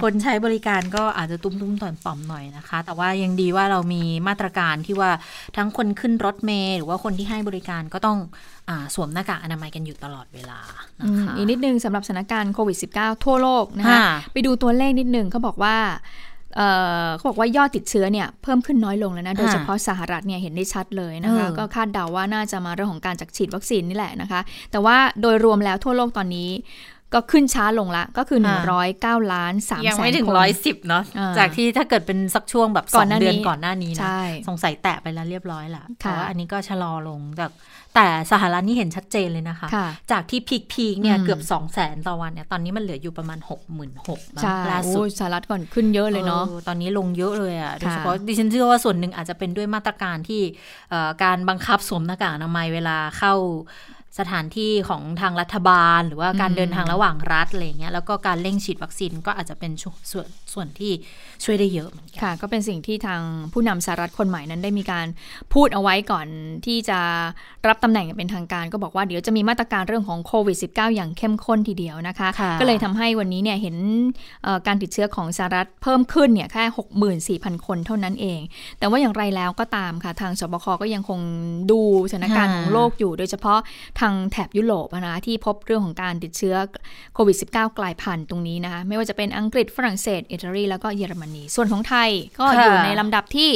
คนใช้บริการก็อาจจะตุ้มตุ้มต่อมต่อมหน่อยนะคะ แต่ว่ายังดีว่าเรามีมาตรการที่ว่าทั้งคนขึ้นรถเมล์หรือว่าคนที่ให้บริการก็ต้องอสวมหน้ากากอนามัยกันอยู่ตลอดเวลานะคะอีกนิดนึงสำหรับสถานการณ์โควิด -19 ทั่วโลกนะคะ ไปดูตัวเลขนิดนึงเขาบอกว่า เขาบอกว่ายอดติดเชื้อเนี่ยเพิ่มขึ้นน้อยลงแล้วนะ โดยเฉพาะสหรัฐเนี่ยเห็นได้ชัดเลยนะคะ ก็คาดเดาว่าน่าจะมาเรื่องของการจากฉีดวัคซีนนี่แหละนะคะ แต่ว่าโดยรวมแล้วทั่วโลกตอนนี้ก็ขึ้นช้าลงละก็คือ 109 ล้าน3แสนคนยังไม่ถึงร้อยสิบเนาะจากที่ถ้าเกิดเป็นสักช่วงแบบสองเดือนก่อนหน้านี้นะสงสัยแตะไปแล้วเรียบร้อยละแต่ว่าอันนี้ก็ชะลอลงจาก แต่สหรัฐนี่เห็นชัดเจนเลยนะคะจากที่พีคพีคเนี่ยเกือบ2 0 0แสนต่อวันเนี่ยตอนนี้มันเหลืออยู่ประมาณ 6 6 0 0 0ล่าสุดสหรัฐก่อนขึ้นเยอะเลยเนาะตอนนี้ลงเยอะเลยอะโดยเฉพาะดิฉันเชื่อว่าส่วนหนึ่งอาจจะเป็นด้วยมาตรการที่การบังคับสวมหน้ากากอนามัยเวลาเข้า สถานที่ของทางรัฐบาล หรือว่าการเดินทางระหว่างรัฐอะไรเงี้ยแล้วก็การเร่งฉีดวัคซีนก็อาจจะเป็นส่วนส่วนที่ช่วยได้เยอะเหมือนกันค่ะ ก็เป็นสิ่งที่ทางผู้นำสหรัฐคนใหม่นั้นได้มีการพูดเอาไว้ก่อนที่จะรับตำแหน่งเป็นทางการ ก็บอกว่าเดี๋ยวจะมีมาตรการเรื่องของโควิด -19 อย่างเข้มข้นทีเดียวนะคะคะก็เลยทำให้วันนี้เนี่ยเห็นการติดเชื้อของสหรัฐเพิ่มขึ้นเนี่ยแค่ 64,000 คนเท่านั้นเอง แต่ว่าอย่างไรแล้วก็ตามค่ะทางสบคก็ยังคงดูสถานการณ์ของโลกอยู่โดยเฉพาะทางแถบยุโรปนะที่พบเรื่องของการติดเชื้อโควิด -19 กลายพันธุ์ตรงนี้นะคะไม่ว่าจะเป็นอังกฤษฝรั่งเศส อิตาลีแล้วก็เยอรมนี ส่วนของไทยก็อยู่ในลำดับที่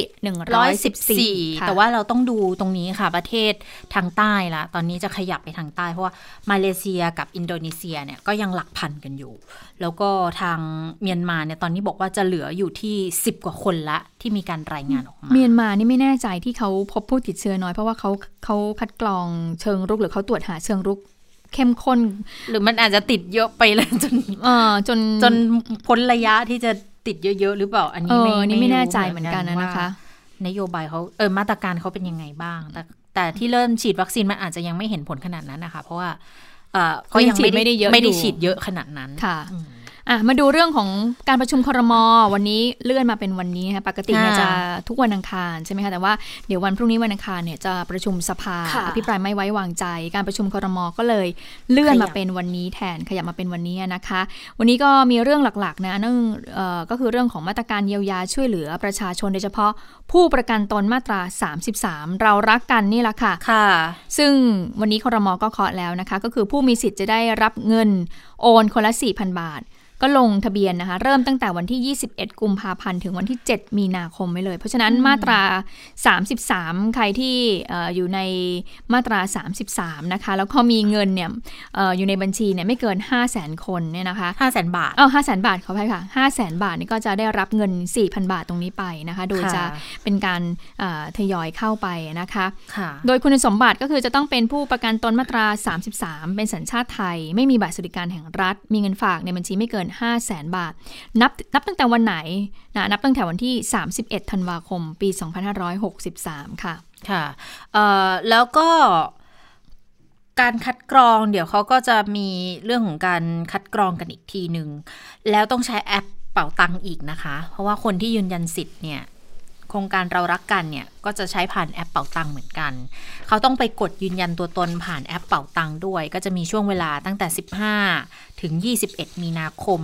114 แต่ว่าเราต้องดูตรงนี้ค่ะประเทศทางใต้ละตอนนี้จะขยับไปทางใต้ เพราะว่ามาเลเซียกับอินโดนีเซียเนี่ยก็ยังหลักพันกันอยู่ แล้วก็ทางเมียนมาเนี่ยตอนนี้บอกว่าจะเหลืออยู่ที่ 10 กว่าคนละที่มีการรายงานออกมา เมียนมานี่ไม่แน่ใจที่เขาพบผู้ติดเชื้อน้อยเพราะว่าเขาเขาคัดกรองเชิงรุกหรือเขาตรวจหาเชิงรุกเข้มข้น หรือมันอาจจะติดเยอะไปเลยจนจนจนพ้นระยะที่จะติดเยอะๆหรือเปล่า อันนี้ไม่นี่ไม่แน่ใจเหมือนกันนะคะ นโยบายเขาเออมาตรการเขาเป็นยังไงบ้าง แต่แต่ที่เริ่มฉีดวัคซีนมันอาจจะยังไม่เห็นผลขนาดนั้นนะคะ เพราะว่าเออเขายังไม่ได้ไม่ได้ฉีดเยอะขนาดนั้นค่ะ อะมาดูเรื่องของการประชุมครม วันนี้เลื่อนมาเป็นวันนี้นะปกติเนี่ยจะทุกวันอังคารใช่ไหมคะแต่ว่าเดี๋ยววันพรุ่งนี้วันอังคารเนี่ยจะประชุมสภาอภิปรายไม่ไว้วางใจ การประชุมครมก็เลยเลื่อนมาเป็นวันนี้แทนขยับมาเป็นวันนี้นะคะ วันนี้ก็มีเรื่องหลักๆนะนั่นก็คือเรื่องของมาตรการเยียวยาช่วยเหลือประชาชนโดยเฉพาะผู้ประกันตนมาตรา 33 เรารักกันนี่แหละค่ะค่ะ ซึ่งวันนี้ครมก็เคาะแล้วนะคะ ก็คือผู้มีสิทธิ์จะได้รับเงินโอนคนละ4,000 บาท ก็ลงทะเบียนนะคะ เริ่มตั้งแต่วันที่ 21 กุมภาพันธ์ ถึงวันที่ 7 มีนาคมไว้เลย เพราะฉะนั้นมาตรา 33 ใครที่อยู่ในมาตรา 33 นะคะ แล้วก็มีเงินเนี่ยออยู่ในบัญชีเนี่ยไม่เกิน 5 0 0 0 0 0คนเนี่ยนะคะ5 0 0 0 0 0บาทอ๋อ5 0 0 0 0 0บาทขออภัยค่ะ5 0 0 0 0 0บาทนี่ก็จะได้รับเงิน 4,000 บาทตรงนี้ไปนะคะ โดยจะเป็นการทยอยเข้าไปนะคะโดยคุณสมบัติก็คือจะต้องเป็นผู้ประกันตนมาตรา 33 เป็นสัญชาติไทย ไม่มีบัตรสวัสดิการแห่งรัฐ มีเงินฝากในบัญชีไม่เกิน5 0 0แสนบาท นับนับตั้งแต่วันไหนนะนับตั้งแต่วันที่ 31 ธันวาคม ปี 2563 ค่ะ ค่ะแล้วก็การคัดกรองเดี๋ยวเขาก็จะมีเรื่องของการคัดกรองกันอีกทีหนึ่ง แล้วต้องใช้แอปเป่าตังอีกนะคะ เพราะว่าคนที่ยืนยันสิทธิ์เนี่ย โครงการเรารักกันเนี่ยก็จะใช้ผ่านแอปเป่าตังเหมือนกัน เขาต้องไปกดยืนยันตัวตนผ่านแอปเป่าตังด้วย ก็จะมีช่วงเวลาตั้งแต่ 15 ถึง 21 มีนาคม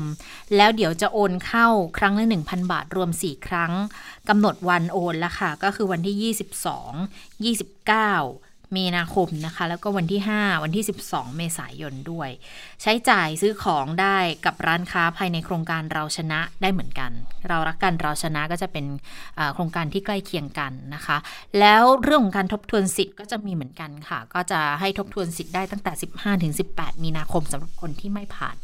แล้วเดี๋ยวจะโอนเข้าครั้งละ1,000 บาทรวม 4 ครั้งกำหนดวันโอนแล้วค่ะ ก็คือวันที่ 22 29 มีนาคมนะคะ แล้วก็วันที่ 5 วันที่ 12 เมษายนด้วย ใช้จ่ายซื้อของได้กับร้านค้าภายในโครงการเราชนะได้เหมือนกัน เรารักกันเราชนะก็จะเป็นโครงการที่ใกล้เคียงกันนะคะ แล้วเรื่องของการทบทวนสิทธิ์ก็จะมีเหมือนกันค่ะ ก็จะให้ทบทวนสิทธิ์ได้ตั้งแต่ 15ถึง18 มีนาคมสำหรับคนที่ไม่ผ่าน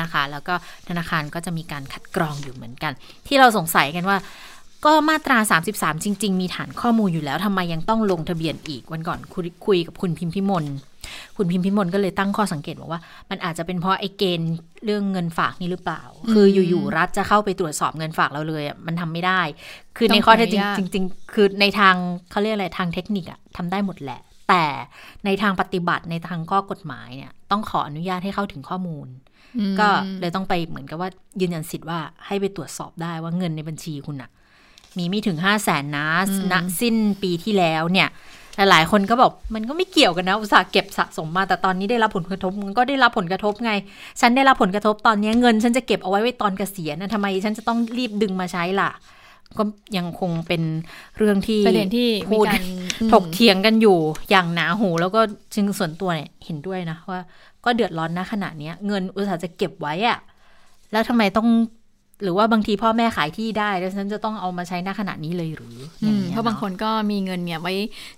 นะคะ แล้วก็ธนาคารก็จะมีการคัดกรองอยู่เหมือนกัน ที่เราสงสัยกันว่า ก็มาตรา 33 จริง ๆ มีฐานข้อมูลอยู่แล้วทำไมยังต้องลงทะเบียนอีกวันก่อนคุยคุยกับคุณพิมพิมลคุณพิมพิมลก็เลยตั้งข้อสังเกตบอกว่า มันอาจจะเป็นเพราะไอ้เกณฑ์เรื่องเงินฝากนี่หรือเปล่า คืออยู่ๆรัฐจะเข้าไปตรวจสอบเงินฝากเราเลยอะมันทำไม่ได้ คือในข้อเท็จจริงจริงๆคือในทางเขาเรียกอะไรทางเทคนิคอะทำได้หมดแหละ แต่ในทางปฏิบัติในทางข้อกฎหมายเนี่ย ต้องขออนุญาตให้เข้าถึงข้อมูล ก็เลยต้องไปเหมือนกับว่ายืนยันสิทธิ์ว่าให้ไปตรวจสอบได้ว่าเงินในบัญชีคุณอะ มีไม่ถึงห้าแสนนะณสิ้นปีที่แล้วเนี่ยหลายคนก็บอกมันก็ไม่เกี่ยวกันนะ อุตสาห์เก็บสะสมมา แต่ตอนนี้ได้รับผลกระทบมันก็ได้รับผลกระทบไง ฉันได้รับผลกระทบตอนนี้เงิน ฉันจะเก็บเอาไว้ไว้ตอนเกษียณนะทำไมฉันจะต้องรีบดึงมาใช้ล่ะ ก็ยังคงเป็นเรื่องที่ประเด็นที่พูดถกเถียงกันอยู่อย่างหนาหู แล้วก็จึงส่วนตัวเนี่ยเห็นด้วยนะว่า ก็เดือดร้อนนะขณะนี้เงินอุตสาห์จะเก็บไว้อะแล้วทำไมต้อง หรือว่าบางทีพ่อแม่ขายที่ได้แล้วฉันจะต้องเอามาใช้หน้าขณะนี้เลยหรือเพราะบางคนก็มีเงินเนี่ยไว้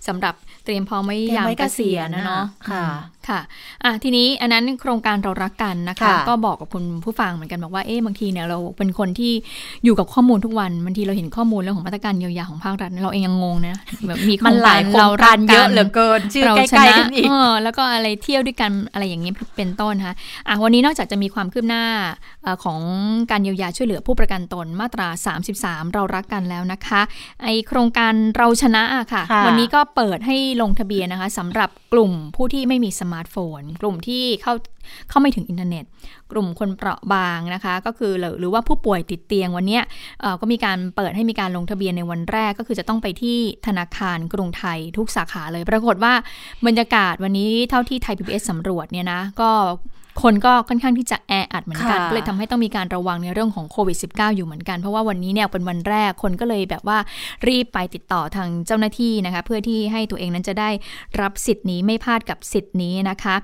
สำหรับเตรียมพร้อมไว้ยามเกษียณนะเนาะค่ะค่ะอะ ทีนี้อันนั้นโครงการเรารักกันนะคะ ก็บอกกับคุณผู้ฟังเหมือนกันบอกว่าเอ๊ะบางทีเนี่ยเราเป็นคนที่อยู่กับข้อมูลทุกวันบางทีเราเห็นข้อมูลเรื่องของมาตรการเยียวยาของภาครัฐเราเองยังงงนะแบบมีโครงการเรารันเยอะเหลือเกินชื่อใกล้ๆกันอีกแล้วก็อะไรเที่ยวด้วยกันอะไรอย่างเงี้ยเป็นต้นค่ะอะวันนี้นอกจากจะมีความคืบหน้าของการเยียวยาช่วยเหลือผู้ประกันตนมาตรา 33 เรารักกันแล้วนะคะ ไอโครงการเราชนะอะค่ะ วันนี้ก็เปิดให้ลงทะเบียนนะคะสำหรับกลุ่มผู้ที่ไม่มีสมาร์ทโฟน กลุ่มที่เข้าเข้าไม่ถึงอินเทอร์เน็ต กลุ่มคนเปราะบางนะคะ ก็คือหรือว่าผู้ป่วยติดเตียงวันนี้ก็มีการเปิดให้มีการลงทะเบียนในวันแรก ก็คือจะต้องไปที่ธนาคารกรุงไทยทุกสาขาเลย ปรากฏว่าบรรยากาศวันนี้เท่าที่ไทยพีบีเอสสำรวจเนี่ยนะก็ คนก็ค่อนข้างที่จะแออัดเหมือนกันก็เลยทำให้ต้องมีการระวังในเรื่องของโควิด -19 อยู่เหมือนกัน เพราะว่าวันนี้เนี่ยเป็นวันแรกคนก็เลยแบบว่ารีบไปติดต่อทางเจ้าหน้าที่นะคะ เพื่อที่ให้ตัวเองนั้นจะได้รับสิทธิ์นี้ไม่พลาดกับสิทธิ์นี้นะคะ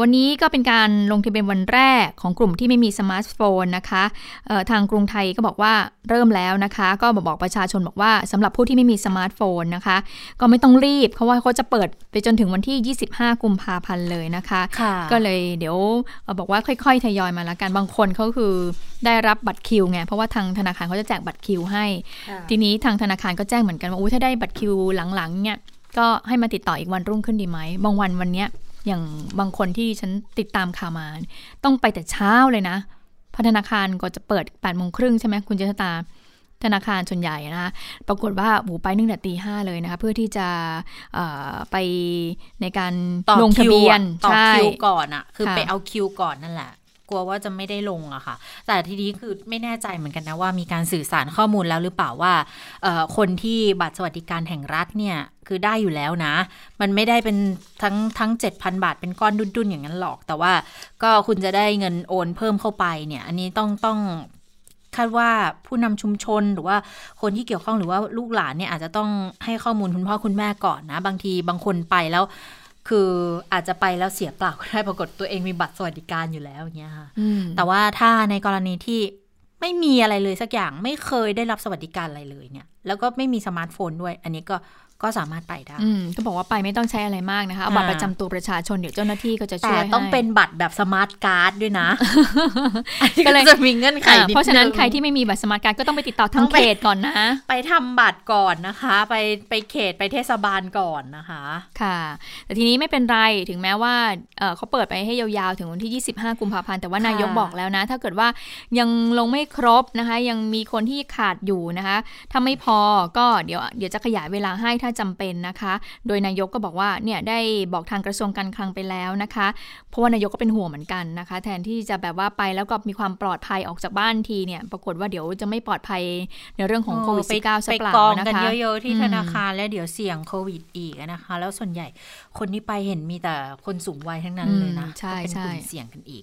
วันนี้ก็เป็นการลงทะเบียนวันแรกของกลุ่มที่ไม่มีสมาร์ทโฟนนะคะทางกรุงไทยก็บอกว่าเริ่มแล้วนะคะ ก็บอกประชาชนบอกว่าสำหรับผู้ที่ไม่มีสมาร์ทโฟนนะคะ ก็ไม่ต้องรีบเพราะว่าเขาจะเปิดไปจนถึงวันที่ 25 กุมภาพันธ์เลยนะคะ ก็เลยเดี๋ยวบอกว่าค่อยๆทยอยมาละกันบางคนเขาคือได้รับบัตรคิวไงเพราะว่าทางธนาคารเขาจะแจกบัตรคิวให้ ทีนี้ทางธนาคารก็แจ้งเหมือนกันว่าอุ้ยถ้าได้บัตรคิวหลังๆเนี่ยก็ให้มาติดต่ออีกวันรุ่งขึ้นดีไหมบางวันวันเนี้ยอย่างบางคนที่ฉันติดตามข่าวมา ต้องไปแต่เช้าเลยนะพัฒนาคารก็จะเปิด8ปดโมงครึ่งใช่ไหมคุณเจษตา ธนาคารส่วนใหญ่นะคะปรากฏว่าหูไปนึ่งแต่ตีห้าเลยนะคะเพื่อที่จะไปในการลงทะเบียนต่อคิวก่อนอะคือไปเอาคิวก่อนนั่นแหละกลัวว่าจะไม่ได้ลงอะค่ะ แต่ทีนี้คือไม่แน่ใจเหมือนกันนะว่ามีการสื่อสารข้อมูลแล้วหรือเปล่าว่า คนที่บัตรสวัสดิการแห่งรัฐเนี่ยคือได้อยู่แล้วนะ มันไม่ได้เป็นทั้งทั้ง 7,000 บาทเป็นก้อนดุนๆอย่างนั้นหรอก แต่ว่าก็คุณจะได้เงินโอนเพิ่มเข้าไปเนี่ย อันนี้ต้องต้อง คาดว่าผู้นำชุมชนหรือว่าคนที่เกี่ยวข้องหรือว่าลูกหลานเนี่ยอาจจะต้องให้ข้อมูลคุณพ่อคุณแม่ก่อนนะ บางทีบางคนไปแล้ว คืออาจจะไปแล้วเสียเปล่าก็ได้ปรากฏตัวเองมีบัตรสวัสดิการอยู่แล้วอย่างเงี้ยค่ะอืมแต่ว่าถ้าในกรณีที่ไม่มีอะไรเลยสักอย่างไม่เคยได้รับสวัสดิการอะไรเลยเนี่ย แล้วก็ไม่มีสมาร์ทโฟนด้วย อันนี้ก็ ก็สามารถไปได้อืมก็บอกว่าไปไม่ต้องใช้อะไรมากนะคะเอาบัตรอ่าประจำตัวประชาชนเดี๋ยวเจ้าหน้าที่ก็จะช่แต่ต้องเป็นบัตรแบบสมาร์ทการ์ดด้วยนะก็เลยจะมีเงื่อนไขอ่าดังนั้น เพราะฉะนั้นใครที่ไม่มีบัตรสมาร์ทการ์ดก็ต้องไปติดต่อทางเขต ต้องไปก่อนนะ ไปทำบัตรก่อนนะคะ ไปไปเขตไปเทศบาลก่อนนะคะ ค่ะ แต่ทีนี้ไม่เป็นไรถึงแม้ว่าเอ่อเขาเปิดไปให้ยาวๆ ถึงวันที่ 25 กุมภาพันธ์แต่ว่านายกค่ะบอกแล้วนะ ถ้าเกิดว่ายังลงไม่ครบนะคะ ยังมีคนที่ขาดอยู่นะคะ ถ้าไม่พอก็เดี๋ยวเดี๋ยวจะขยายเวลาให้ถ้าจำเป็นนะคะ โดยนายกก็บอกว่าเนี่ยได้บอกทางกระทรวงการคลังไปแล้วนะคะ เพราะว่านายกก็เป็นห่วงเหมือนกันนะคะ แทนที่จะแบบว่าไปแล้วก็มีความปลอดภัยออกจากบ้านทีเนี่ยปรากฏว่าเดี๋ยวจะไม่ปลอดภัยในเรื่องของโควิดไป19ซะไปเปล่ากองนะกันคะเยอะๆที่อืมธนาคารแล้วเดี๋ยวเสี่ยงโควิดอีกนะคะ แล้วส่วนใหญ่คนที่ไปเห็นมีแต่คนสูงวัยทั้งนั้นเลยนะอืมใช่ก็เป็นกลุ่มใช่เสี่ยงกันอีก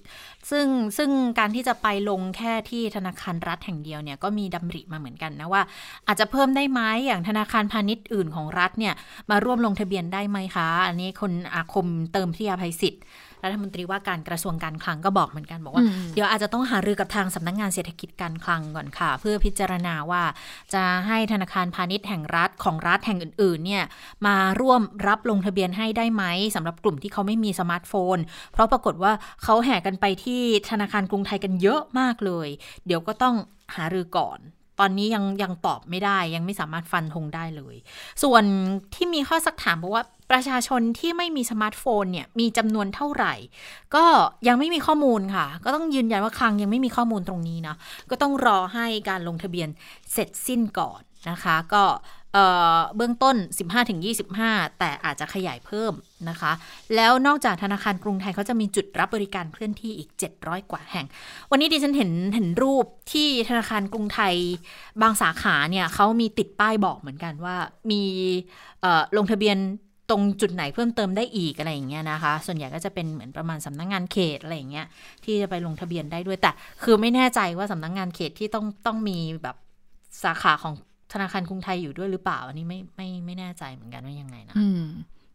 ซึ่งซึ่งการที่จะไปลงแค่ที่ธนาคารรัฐแห่งเดียวเนี่ยก็มีดำริมาเหมือนกันนะว่า อาจจะเพิ่มได้ไหมอย่างธนาคารพาณิชย์อื่นของรัฐเนี่ยมาร่วมลงทะเบียนได้ไหมคะ อันนี้คนอาคมเติมพิยาภัยศิษย์ รัฐมนตรีว่าการกระทรวงการคลังก็บอกเหมือนกันบอกว่าอืมเดี๋ยวอาจจะต้องหารือกับทางสำนักงานเศรษฐกิจการคลังก่อนค่ะ เพื่อพิจารณาว่าจะให้ธนาคารพาณิชย์แห่งรัฐของรัฐแห่งอื่นๆเนี่ยมาร่วมรับลงทะเบียนให้ได้ไหมสำหรับกลุ่มที่เขาไม่มีสมาร์ทโฟน เพราะปรากฏว่าเขาแห่กันไปที่ธนาคารกรุงไทยกันเยอะมากเลย เดี๋ยวก็ต้องหารือก่อนตอนนี้ยังยังตอบไม่ได้ยังไม่สามารถฟันธงได้เลย ส่วนที่มีข้อซักถามบอกว่า ประชาชนที่ไม่มีสมาร์ทโฟนเนี่ยมีจำนวนเท่าไหร่ ก็ยังไม่มีข้อมูลค่ะ ก็ต้องยืนยันว่าคลังยังไม่มีข้อมูลตรงนี้เนาะก็ต้องรอให้การลงทะเบียนเสร็จสิ้นก่อนนะคะ ก็เอ่อเบื้องต้น 15-25 แต่อาจจะขยายเพิ่มนะคะ แล้วนอกจากธนาคารกรุงไทยเขาจะมีจุดรับบริการเคลื่อนที่อีก 700 กว่าแห่ง วันนี้ดิฉันเห็นเห็นรูปที่ธนาคารกรุงไทย บางสาขาเนี่ยเขามีติดป้ายบอกเหมือนกันว่ามีลงทะเบียน ตรงจุดไหนเพิ่มเติมได้อีกอะไรอย่างเงี้ยนะคะ ส่วนใหญ่ก็จะเป็นเหมือนประมาณสำนักงานเขตอะไรอย่างเงี้ยที่จะไปลงทะเบียนได้ด้วยแต่ คือไม่แน่ใจว่าสำนักงานเขตที่ต้องต้องมีแบบสาขาของธนาคารกรุงไทยอยู่ด้วยหรือเปล่า อันนี้ไม่ไม่ไม่แน่ใจเหมือนกันว่ายังไงนะอืม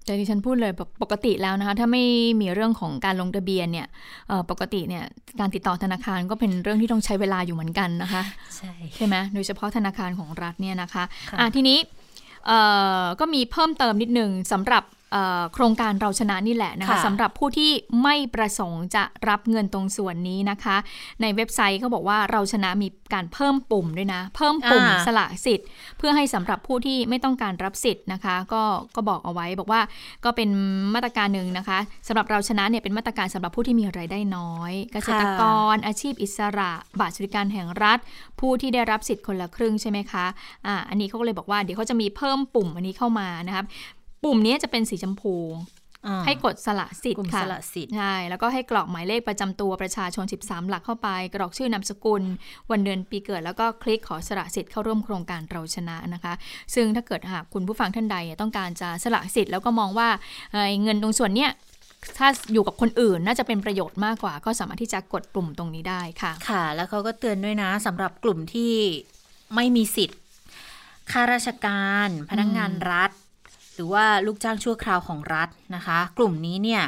แต่ดิฉันพูดเลยปกปกติแล้วนะคะ ถ้าไม่มีเรื่องของการลงทะเบียนเนี่ยเอ่อปกติเนี่ยการติดต่อธนาคารก็เป็นเรื่องที่ต้องใช้เวลาอยู่เหมือนกันนะคะ ใช่ใช่ไหมโดยเฉพาะธนาคารของรัฐเนี่ยนะคะค่ะอะทีนี้เอ่อ ก็มีเพิ่มเติมนิดนึงสำหรับ โครงการเราชนะนี่แหละนะคะค่ะสำหรับผู้ที่ไม่ประสงค์จะรับเงินตรงส่วนนี้นะคะ ในเว็บไซต์เขาบอกว่าเราชนะมีการเพิ่มปุ่มด้วยนะ เพิ่มปุ่มอ่าสละสิทธิ์ เพื่อให้สำหรับผู้ที่ไม่ต้องการรับสิทธิ์นะคะ ก็ก็บอกเอาไว้บอกว่าก็เป็นมาตรการหนึ่งนะคะสำหรับเราชนะเนี่ยเป็นมาตรการสำหรับผู้ที่มีรายได้น้อย เกษตรกร อาชีพอิสระบัตรสวัสดิการแห่งรัฐ ผู้ที่ได้รับสิทธิ์คนละครึ่งใช่ไหมคะอ่าอันนี้เขาก็เลยบอกว่าเดี๋ยวเขาจะมีเพิ่มปุ่มอันนี้เข้ามานะครับ ปุ่มนี้จะเป็นสีชมพูอ่าให้กดสละสิทกลุ่ธิ์มค่ะสละสิทธิ์ใช่แล้วก็ให้กรอกหมายเลขประจำตัวประชาชน 13 หลักเข้าไป กรอกชื่อนามสกุล วันเดือนปีเกิด แล้วก็คลิกขอสละสิทธิ์เข้าร่วมโครงการเราชนะนะคะ ซึ่งถ้าเกิดหากคุณผู้ฟังท่านใดต้องการจะสละสิทธิ์แล้วก็มองว่าเอ่อเงินตรงส่วนเนี้ยถ้าอยู่กับคนอื่นน่าจะเป็นประโยชน์มากกว่า ก็สามารถที่จะกดปุ่มตรงนี้ได้ค่ะ ค่ะ แล้วเขาก็เตือนด้วยนะสำหรับกลุ่มที่ไม่มีสิทธิ์ข้าราชการ พนักงานรัฐ หรือว่าลูกจ้างชั่วคราวของรัฐนะคะ กลุ่มนี้เนี่ย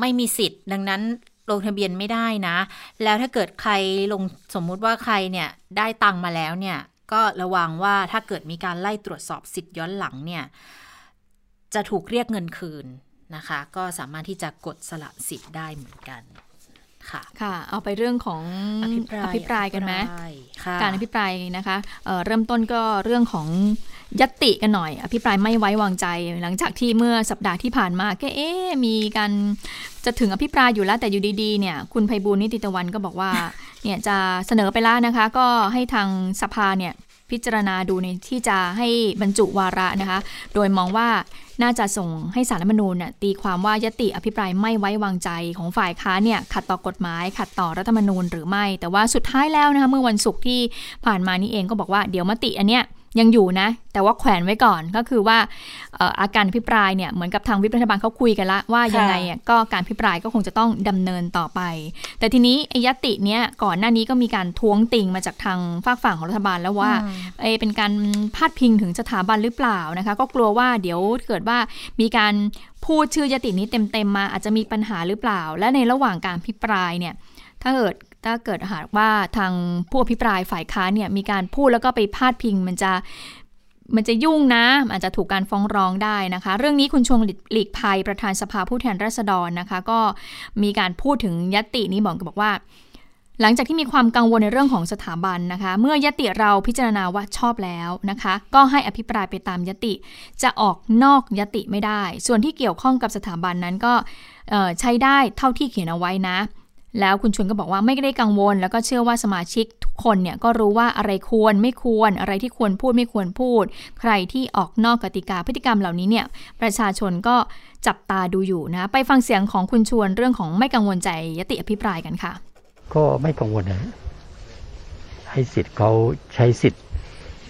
ไม่มีสิทธิ์ ดังนั้นลงทะเบียนไม่ได้นะ แล้วถ้าเกิดใครลงสมมุติว่าใครเนี่ยได้ตังค์มาแล้วเนี่ยก็ระวังว่าถ้าเกิดมีการไล่ตรวจสอบสิทธิ์ย้อนหลังเนี่ยจะถูกเรียกเงินคืนนะคะ ก็สามารถที่จะกดสละสิทธิ์ได้เหมือนกันค่ะค่ะ เอาไปเรื่องของอภิปรายอภิปรายกันไหมอภิปรายค่ะการอภิปรายนะคะเอ่อเริ่มต้นก็เรื่องของ ยติกันหน่อย อภิปรายไม่ไว้วางใจ หลังจากที่เมื่อสัปดาห์ที่ผ่านมาก็เอ๊มีการจะถึงอภิปรายอยู่แล้วแต่อยู่ดีๆเนี่ยคุณไพบูลนิติตะวันก็บอกว่าเนี่ยจะเสนอไปแล้วนะคะ ก็ให้ทางสภาเนี่ยพิจารณาดูในที่จะให้บรรจุวาระนะคะ โดยมองว่าน่าจะส่งให้สารรัฐมนูญเนี่ยตีความว่ายติอภิปรายไม่ไว้วางใจของฝ่ายค้านเนี่ยขัดต่อกฎหมาย ขัดต่อรัฐธรรมนูญหรือไม่ แต่ว่าสุดท้ายแล้วนะคะเมื่อวันศุกร์ที่ผ่านมานี่เองก็บอกว่าเดี๋ยวมติอันเนี้ย ยังอยู่นะ แต่ว่าแขวนไว้ก่อนก็คือว่าเอ่ออาการอภิปรายเนี่ยเหมือนกับทางวิปรัฐบาลเขาคุยกันละว่ายังไงอะก็การอภิปรายก็คงจะต้องดำเนินต่อไป แต่ทีนี้ไอ้ยติเนี้ยก่อนหน้านี้ก็มีการท้วงติงมาจากทางฝากฝั่งของรัฐบาลแล้วว่าเอะเป็นการพาดพิงถึงสถาบันหรือเปล่านะคะ ก็กลัวว่าเดี๋ยวเกิดว่ามีการพูดชื่อยตินี้เต็มๆมาอาจจะมีปัญหาหรือเปล่า และในระหว่างการพิปรายเนี่ยถ้าเกิด ถ้าเกิดหากว่าทางผู้อภิปรายฝ่ายค้านเนี่ยมีการพูดแล้วก็ไปพาดพิงมันจะมันจะยุ่งนะอาจจะถูกการฟ้องร้องได้นะคะ เรื่องนี้คุณชวงหลีกภัยประธานสภาผู้แทนราษฎรนะคะ ก็มีการพูดถึงยตินี้บอกบอกว่า หลังจากที่มีความกังวลในเรื่องของสถาบันนะคะ เมื่อยติเราพิจารณาว่าชอบแล้วนะคะ ก็ให้อภิปรายไปตามยติ จะออกนอกยติไม่ได้ ส่วนที่เกี่ยวข้องกับสถาบันนั้นก็ใช้ได้เท่าที่เขียนเอาไว้นะ แล้วคุณชวนก็บอกว่าไม่ได้กังวล แล้วก็เชื่อว่าสมาชิกทุกคนเนี่ยก็รู้ว่าอะไรควรไม่ควรอะไรที่ควรพูดไม่ควรพูด ใครที่ออกนอกกติกาพฤติกรรมเหล่านี้เนี่ยประชาชนก็จับตาดูอยู่นะ ไปฟังเสียงของคุณชวนเรื่องของไม่กังวลใจยติอภิปรายกันค่ะ ก็ไม่กังวลนะให้สิทธิ์เขาใช้สิทธิ์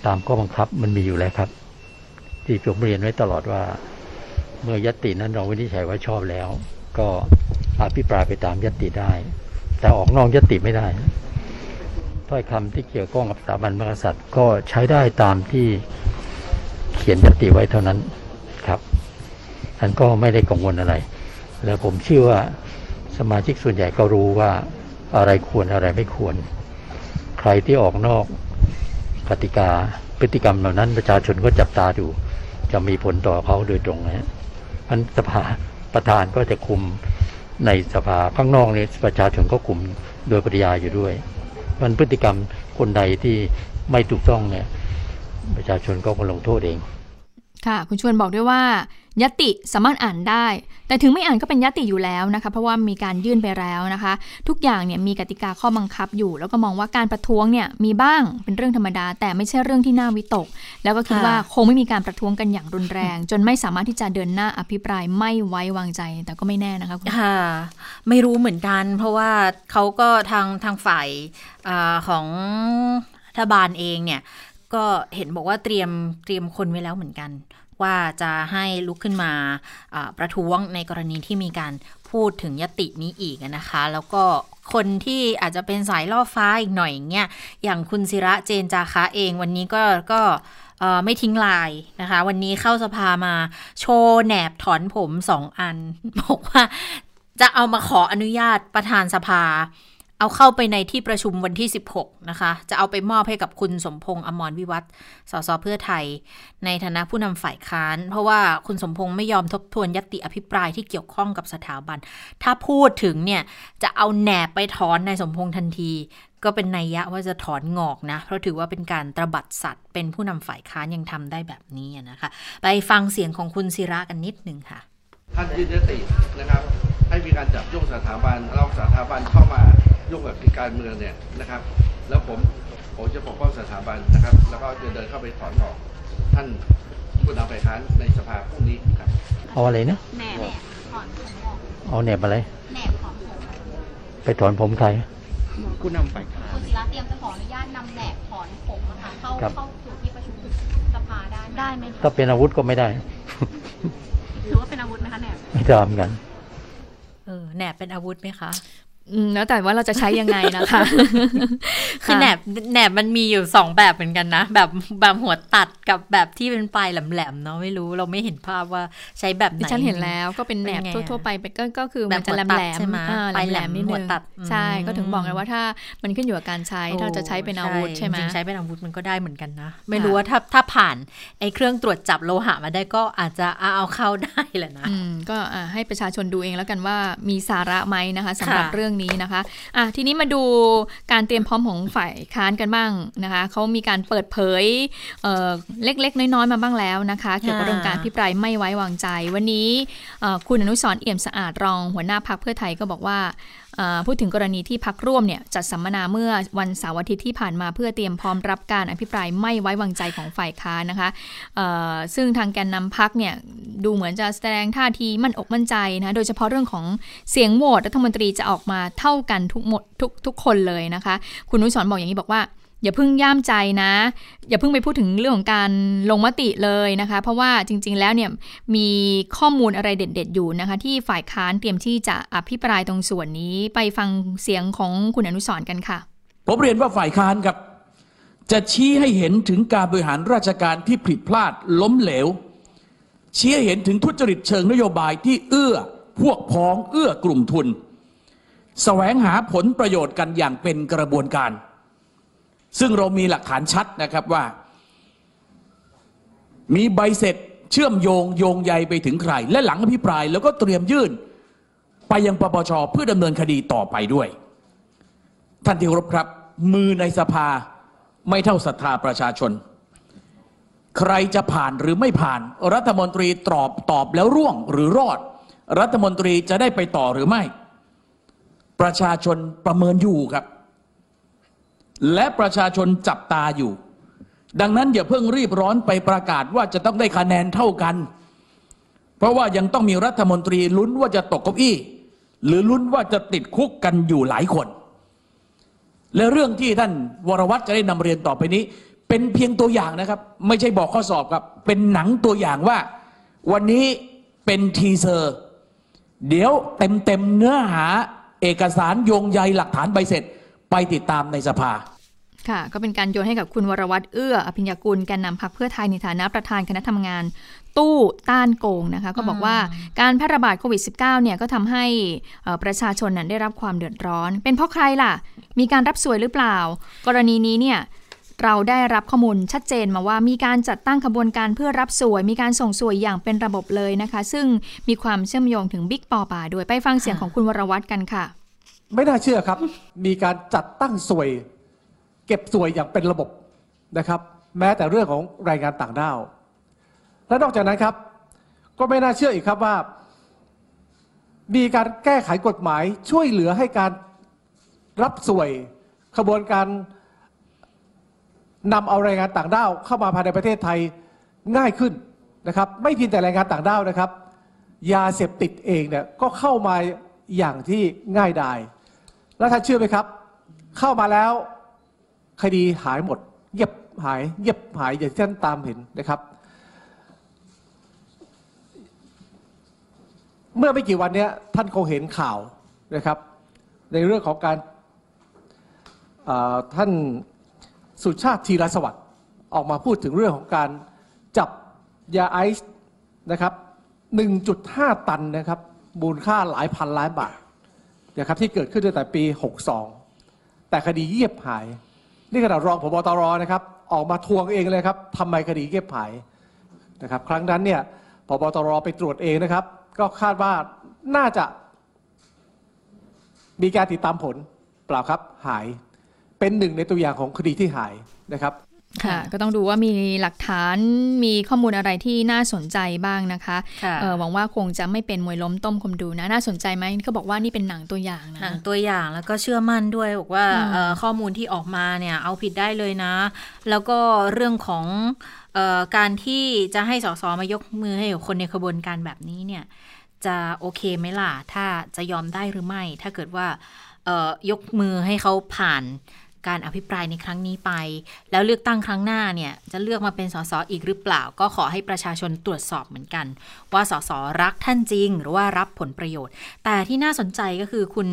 ตามข้อบังคับมันมีอยู่แล้วครับ ที่ผมเรียนไว้ตลอดว่า เมื่อยตินั้นเราวินิจฉัยว่าชอบแล้ว ก็อภิปรายไปตามยติได้ แต่ออกนอกยติไม่ได้ถ้อยคำที่เกี่ยวข้องกับสถาบันมหากษัตริย์ก็ใช้ได้ตามที่เขียนยติไว้เท่านั้นครับท่านก็ไม่ได้กังวลอะไร แล้วผมเชื่อว่าสมาชิกส่วนใหญ่ก็รู้ว่าอะไรควรอะไรไม่ควร ใครที่ออกนอกกติกาพฤติกรรมเหล่านั้นประชาชนก็จับตาดู จะมีผลต่อเขาโดยตรงนะฮะมันสภา ประธานก็จะคุมในสภาข้างนอกนี้ประชาชนก็คุมโดยปริยายอยู่ด้วยมันพฤติกรรมคนใดที่ไม่ถูกต้องเนี่ยประชาชนก็ควรลงโทษเอง ค่ะ คุณชวนบอกด้วยว่า ยติสามารถอ่านได้ แต่ถึงไม่อ่านก็เป็นยติอยู่แล้วนะคะ เพราะว่ามีการยื่นไปแล้วนะคะ ทุกอย่างเนี่ยมีกติกาข้อบังคับอยู่ แล้วก็มองว่าการประท้วงเนี่ยมีบ้างเป็นเรื่องธรรมดา แต่ไม่ใช่เรื่องที่น่าวิตก แล้วก็คิดว่าคงไม่มีการประท้วงกันอย่างรุนแรง จนไม่สามารถที่จะเดินหน้าอภิปรายไม่ไว้วางใจ แต่ก็ไม่แน่นะคะคุณค่ะไม่รู้เหมือนกัน เพราะว่าเขาก็ทางทางฝ่ายอของรัฐบาลเองเนี่ยก็เห็นบอกว่าเตรียมเตรียมคนไว้แล้วเหมือนกัน ว่าจะให้ลุกขึ้นมาประท้วงในกรณีที่มีการพูดถึงยตินี้อีกนะคะ แล้วก็คนที่อาจจะเป็นสายล่อฟ้าอีกหน่อยเงี้ยอย่างคุณศิระเจนจาคะเองวันนี้ก็ก็ไม่ทิ้งลายนะคะ วันนี้เข้าสภามาโชว์แหนบถอนผมสองอัน บอกว่าจะเอามาขออนุญาตประธานสภา เอาเข้าไปในที่ประชุมวันที่ 16 นะคะ จะเอาไปมอบให้กับคุณสมพงษ์อมรวิวัฒสสเพื่อไทย ในฐานะผู้นำฝ่ายค้าน เพราะว่าคุณสมพงษ์ไม่ยอมทบทวนยติอภิปรายที่เกี่ยวข้องกับสถาบัน ถ้าพูดถึงเนี่ย จะเอาแหนบไปถอนในสมพงษ์ทันที ก็เป็นนัยยะว่าจะถอนงอกนะ เพราะถือว่าเป็นการตรบัดสัตว์ เป็นผู้นำฝ่ายค้านยังทำได้แบบนี้นะคะ ไปฟังเสียงของคุณศิระกันนิดหนึ่งค่ะ ท่านยืนยตินะครับ ให้มีการจับยุ่งสถาบันเราสถาบันเข้ามายุ่งกับการเมืองเนี่ยนะครับ แล้วผมผมจะปกป้องสถาบันนะครับ แล้วก็จะเดินเข้าไปถอนออก ท่านผู้นำฝ่ายค้านในสภาพรุ่งนี้ครับเอาอะไรนะแหนบถอนผมออกเอาแหนบอะไรแหนบถอนผมไปถอนผมใครผู้นำฝ่ายค้านคุณศิระเตรียมจะขออนุญาตนำแหนบถอนผมนะคะเข้าเข้าสู่ที่ประชุมสภาได้ได้ไหมถ้าเป็นอาวุธก็ไม่ได้ถือว่าเป็นอาวุธไหมคะแหนบไม่ทำกันเออแหนบเป็นอาวุธไหมคะ แล้วแต่ว่าเราจะใช้ยังไงนะคะคือแหนบแหนบมันมีอยู่สองแบบเหมือนกันนะ แบบแบบหัวตัดกับแบบที่เป็นปลายแหลมๆเนาะไม่รู้เราไม่เห็นภาพว่าใช้แบบไหนฉันเห็นแล้วก็เป็นแหนบทั่วๆไปก็ก็คือมันจะแหลมแหลมปลายแหลมนิดนึงใช่ก็ถึงบอกไงว่าถ้ามันขึ้นอยู่กับการใช้ถ้าจะใช้เป็นอาวุธใช่ไหมใช้เป็นอาวุธมันก็ได้เหมือนกันนะ ไม่รู้ว่าถ้าถ้าผ่านไอ้เครื่องตรวจจับโลหะมาได้ก็อาจจะเอาเข้าได้แหละนะก็ให้ประชาชนดูเองแล้วกันว่ามีสาระไหมนะคะสำหรับเรื่องนี้นะคะอะทีนี้มาดูการเตรียมพร้อมของฝ่ายค้านกันบ้างนะคะเขามีการเปิดเผยเเล็ก ๆ น้อยๆมาบ้างแล้วนะคะเกี่ยวกับเรื่องการพิปรายไม่ไว้วางใจ วันนี้คุณอนุสรเอี่ยมสะอาดรองหัวหน้าพักเพื่อไทยก็บอกว่า พูดถึงกรณีที่พักร่วมเนี่ยจัดสัมมนาเมื่อวันเสาร์อาทิตย์ที่ผ่านมาเพื่อเตรียมพร้อมรับการอภิปรายไม่ไว้วางใจของฝ่ายค้านนะคะซึ่งทางแกนนำพักเนี่ยดูเหมือนจะแสดงท่าทีมั่นอกมั่นใจนะโดยเฉพาะเรื่องของเสียงโหวตรัฐมนตรีจะออกมาเท่ากันทุกหมดทุกทุกคนเลยนะคะ คุณนุสรบอกอย่างนี้บอกว่า อย่าเพิ่งย่ามใจนะ อย่าเพิ่งไปพูดถึงเรื่องของการลงมติเลยนะคะ เพราะว่าจริง ๆ แล้วเนี่ยมีข้อมูลอะไรเด็ด ๆ อยู่นะคะ ที่ฝ่ายค้านเตรียมที่จะอภิปรายตรงส่วนนี้ไปฟังเสียงของคุณอนุสรกันค่ะ ผมเรียนว่าฝ่ายค้านครับ จะชี้ให้เห็นถึงการบริหารราชการที่ผิดพลาดล้มเหลว ชี้ให้เห็นถึงทุจริตเชิงนโยบายที่เอื้อพวกพ้องเอื้อกลุ่มทุน แสวงหาผลประโยชน์กันอย่างเป็นกระบวนการ ซึ่งเรามีหลักฐานชัดนะครับว่า มีใบเสร็จเชื่อมโยงโยงใยไปถึงใคร และหลังอภิปรายแล้วก็เตรียมยื่น ไปยังปปชเพื่อดำเนินคดีต่อไปด้วย ท่านที่เคารพครับ มือในสภาไม่เท่าศรัทธาประชาชน ใครจะผ่านหรือไม่ผ่าน รัฐมนตรีตอบตอบแล้วร่วงหรือรอด รัฐมนตรีจะได้ไปต่อหรือไม่ ประชาชนประเมินอยู่ครับ และประชาชนจับตาอยู่ ดังนั้นอย่าเพิ่งรีบร้อนไปประกาศว่าจะต้องได้คะแนนเท่ากัน เพราะว่ายังต้องมีรัฐมนตรีลุ้นว่าจะตกเก้าอี้ หรือลุ้นว่าจะติดคุกกันอยู่หลายคน และเรื่องที่ท่านวรวัตรจะได้นำเรียนต่อไปนี้ เป็นเพียงตัวอย่างนะครับ ไม่ใช่บอกข้อสอบครับ เป็นหนังตัวอย่างว่า วันนี้เป็นทีเซอร์ เดี๋ยวเต็มเต็มเนื้อหาเอกสารโยงใยหลักฐานใบเสร็จ ไปติดตามในสภา ค่ะ ก็เป็นการโยนให้กับคุณวรวัตรเอื้อ อภิญญากุลแกนนำพรรคเพื่อไทยในฐานะประธานคณะทำงาน ตู้ต้านโกงนะคะก็บอกว่าการแพร่ระบาดโควิด -19 เนี่ยก็ทำให้เอ่อประชาชนนั้นได้รับความเดือดร้อน เป็นเพราะใครล่ะ มีการรับสวยหรือเปล่า กรณีนี้เนี่ยเราได้รับข้อมูลชัดเจนมาว่ามีการจัดตั้งขบวนการเพื่อรับสวย มีการส่งสวยอย่างเป็นระบบเลยนะคะ ซึ่งมีความเชื่อมโยงถึงบิ๊กปอป่าด้วยไปฟังเสียงของคุณวรวัตรกันค่ะ ไม่น่าเชื่อครับ มีการจัดตั้งสวย เก็บสวยอย่างเป็นระบบนะครับ แม้แต่เรื่องของแรงงานต่างด้าว และนอกจากนั้นครับ ก็ไม่น่าเชื่ออีกครับว่า มีการแก้ไขกฎหมายช่วยเหลือให้การรับสวยขบวนการนำเอาแรงงานต่างด้าว เข้ามาภายในประเทศไทยง่ายขึ้นนะครับ ไม่เพียงแต่แรงงานต่างด้าวนะครับ ยาเสพติดเองเนี่ยก็เข้ามาอย่างที่ง่ายดาย แล้วท่านเชื่อไหมครับ เข้ามาแล้วคดีหายหมดเงียบหายเงียบหายอย่างที่ท่านตามเห็นนะครับ เมื่อไม่กี่วันนี้ท่านคงเห็นข่าวนะครับ ในเรื่องของการท่านสุชาติธีรสวัสดิ์ออกมาพูดถึงเรื่องของการจับยาไอซ์นะครับ 1.5 ตันนะครับ มูลค่าหลายพันล้านบาท นะครับที่เกิดขึ้นตั้งแต่ปี 62 แต่คดีเงียบหาย นี่ขณะรองพบตรนะครับออกมาทวงเองเลยครับทำไมคดีเงียบหายนะครับครั้งนั้นเนี่ยพบตรไปตรวจเองนะครับ ก็คาดว่าน่าจะ มีการติดตามผลเปล่าครับหายเป็นหนึ่งในตัวอย่างของคดีที่หายนะครับ ค่ะ ก็ต้องดูว่ามีหลักฐานมีข้อมูลอะไรที่น่าสนใจบ้างนะคะค่ะเออหวังว่าคงจะไม่เป็นมวยล้มต้มคมดูนะ น่าสนใจไหมเขาบอกว่านี่เป็นหนังตัวอย่างนะหนังตัวอย่างแล้วก็เชื่อมั่นด้วยบอกว่าอืมเอ่อข้อมูลที่ออกมาเนี่ยเอาผิดได้เลยนะ แล้วก็เรื่องของเออการที่จะให้สสมายกมือให้กับคนในขบวนการแบบนี้เนี่ย จะโอเคไหมล่ะถ้าจะยอมได้หรือไม่ ถ้าเกิดว่าเอ่อยกมือให้เขาผ่าน การอภิปรายในครั้งนี้ไป แล้วเลือกตั้งครั้งหน้าเนี่ยจะเลือกมาเป็นสสอีกหรือเปล่า ก็ขอให้ประชาชนตรวจสอบเหมือนกัน ว่าสสรักท่านจริง หรือว่ารับผลประโยชน์ แต่ที่น่าสนใจก็คือคุณ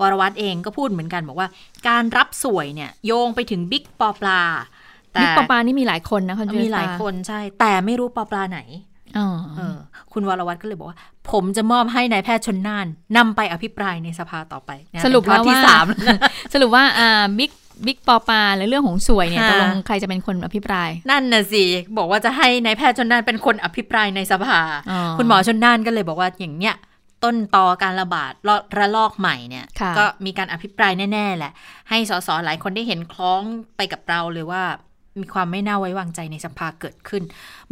วรวัตรเองก็พูดเหมือนกันบอกว่า การรับสวยเนี่ยโยงไปถึงบิ๊กปอปลาแต่บิ๊กปอปานี่มีหลายคนนะคะมีหลายคนใช่ แต่ไม่รู้ปอปลาไหน อ๋อเออคุณวรวัตรก็เลยบอกว่า ผมจะมอบให้นายแพทย์ชนน่านนำไปอภิปรายในสภาต่อไปนะสรุปเป็นแล้วข้อที่ว่าสามแล้วนะสรุปว่าอ่าบิ๊กบิ๊กปอปาและเรื่องของสวยเนี่ยค่ะตกลงใครจะเป็นคนอภิปราย นั่นน่ะสิ บอกว่าจะให้นายแพทย์ชนน่านเป็นคนอภิปรายในสภาอ๋อคุณหมอชนน่านก็เลยบอกว่าอย่างเนี้ยต้นตอการระบาดระระลอกใหม่เนี่ยค่ะก็มีการอภิปรายแน่ ๆ แหละ ให้สสหลายคนได้เห็นคล้องไปกับเราเลยว่า มีความไม่น่าไว้วางใจในสภาเกิดขึ้น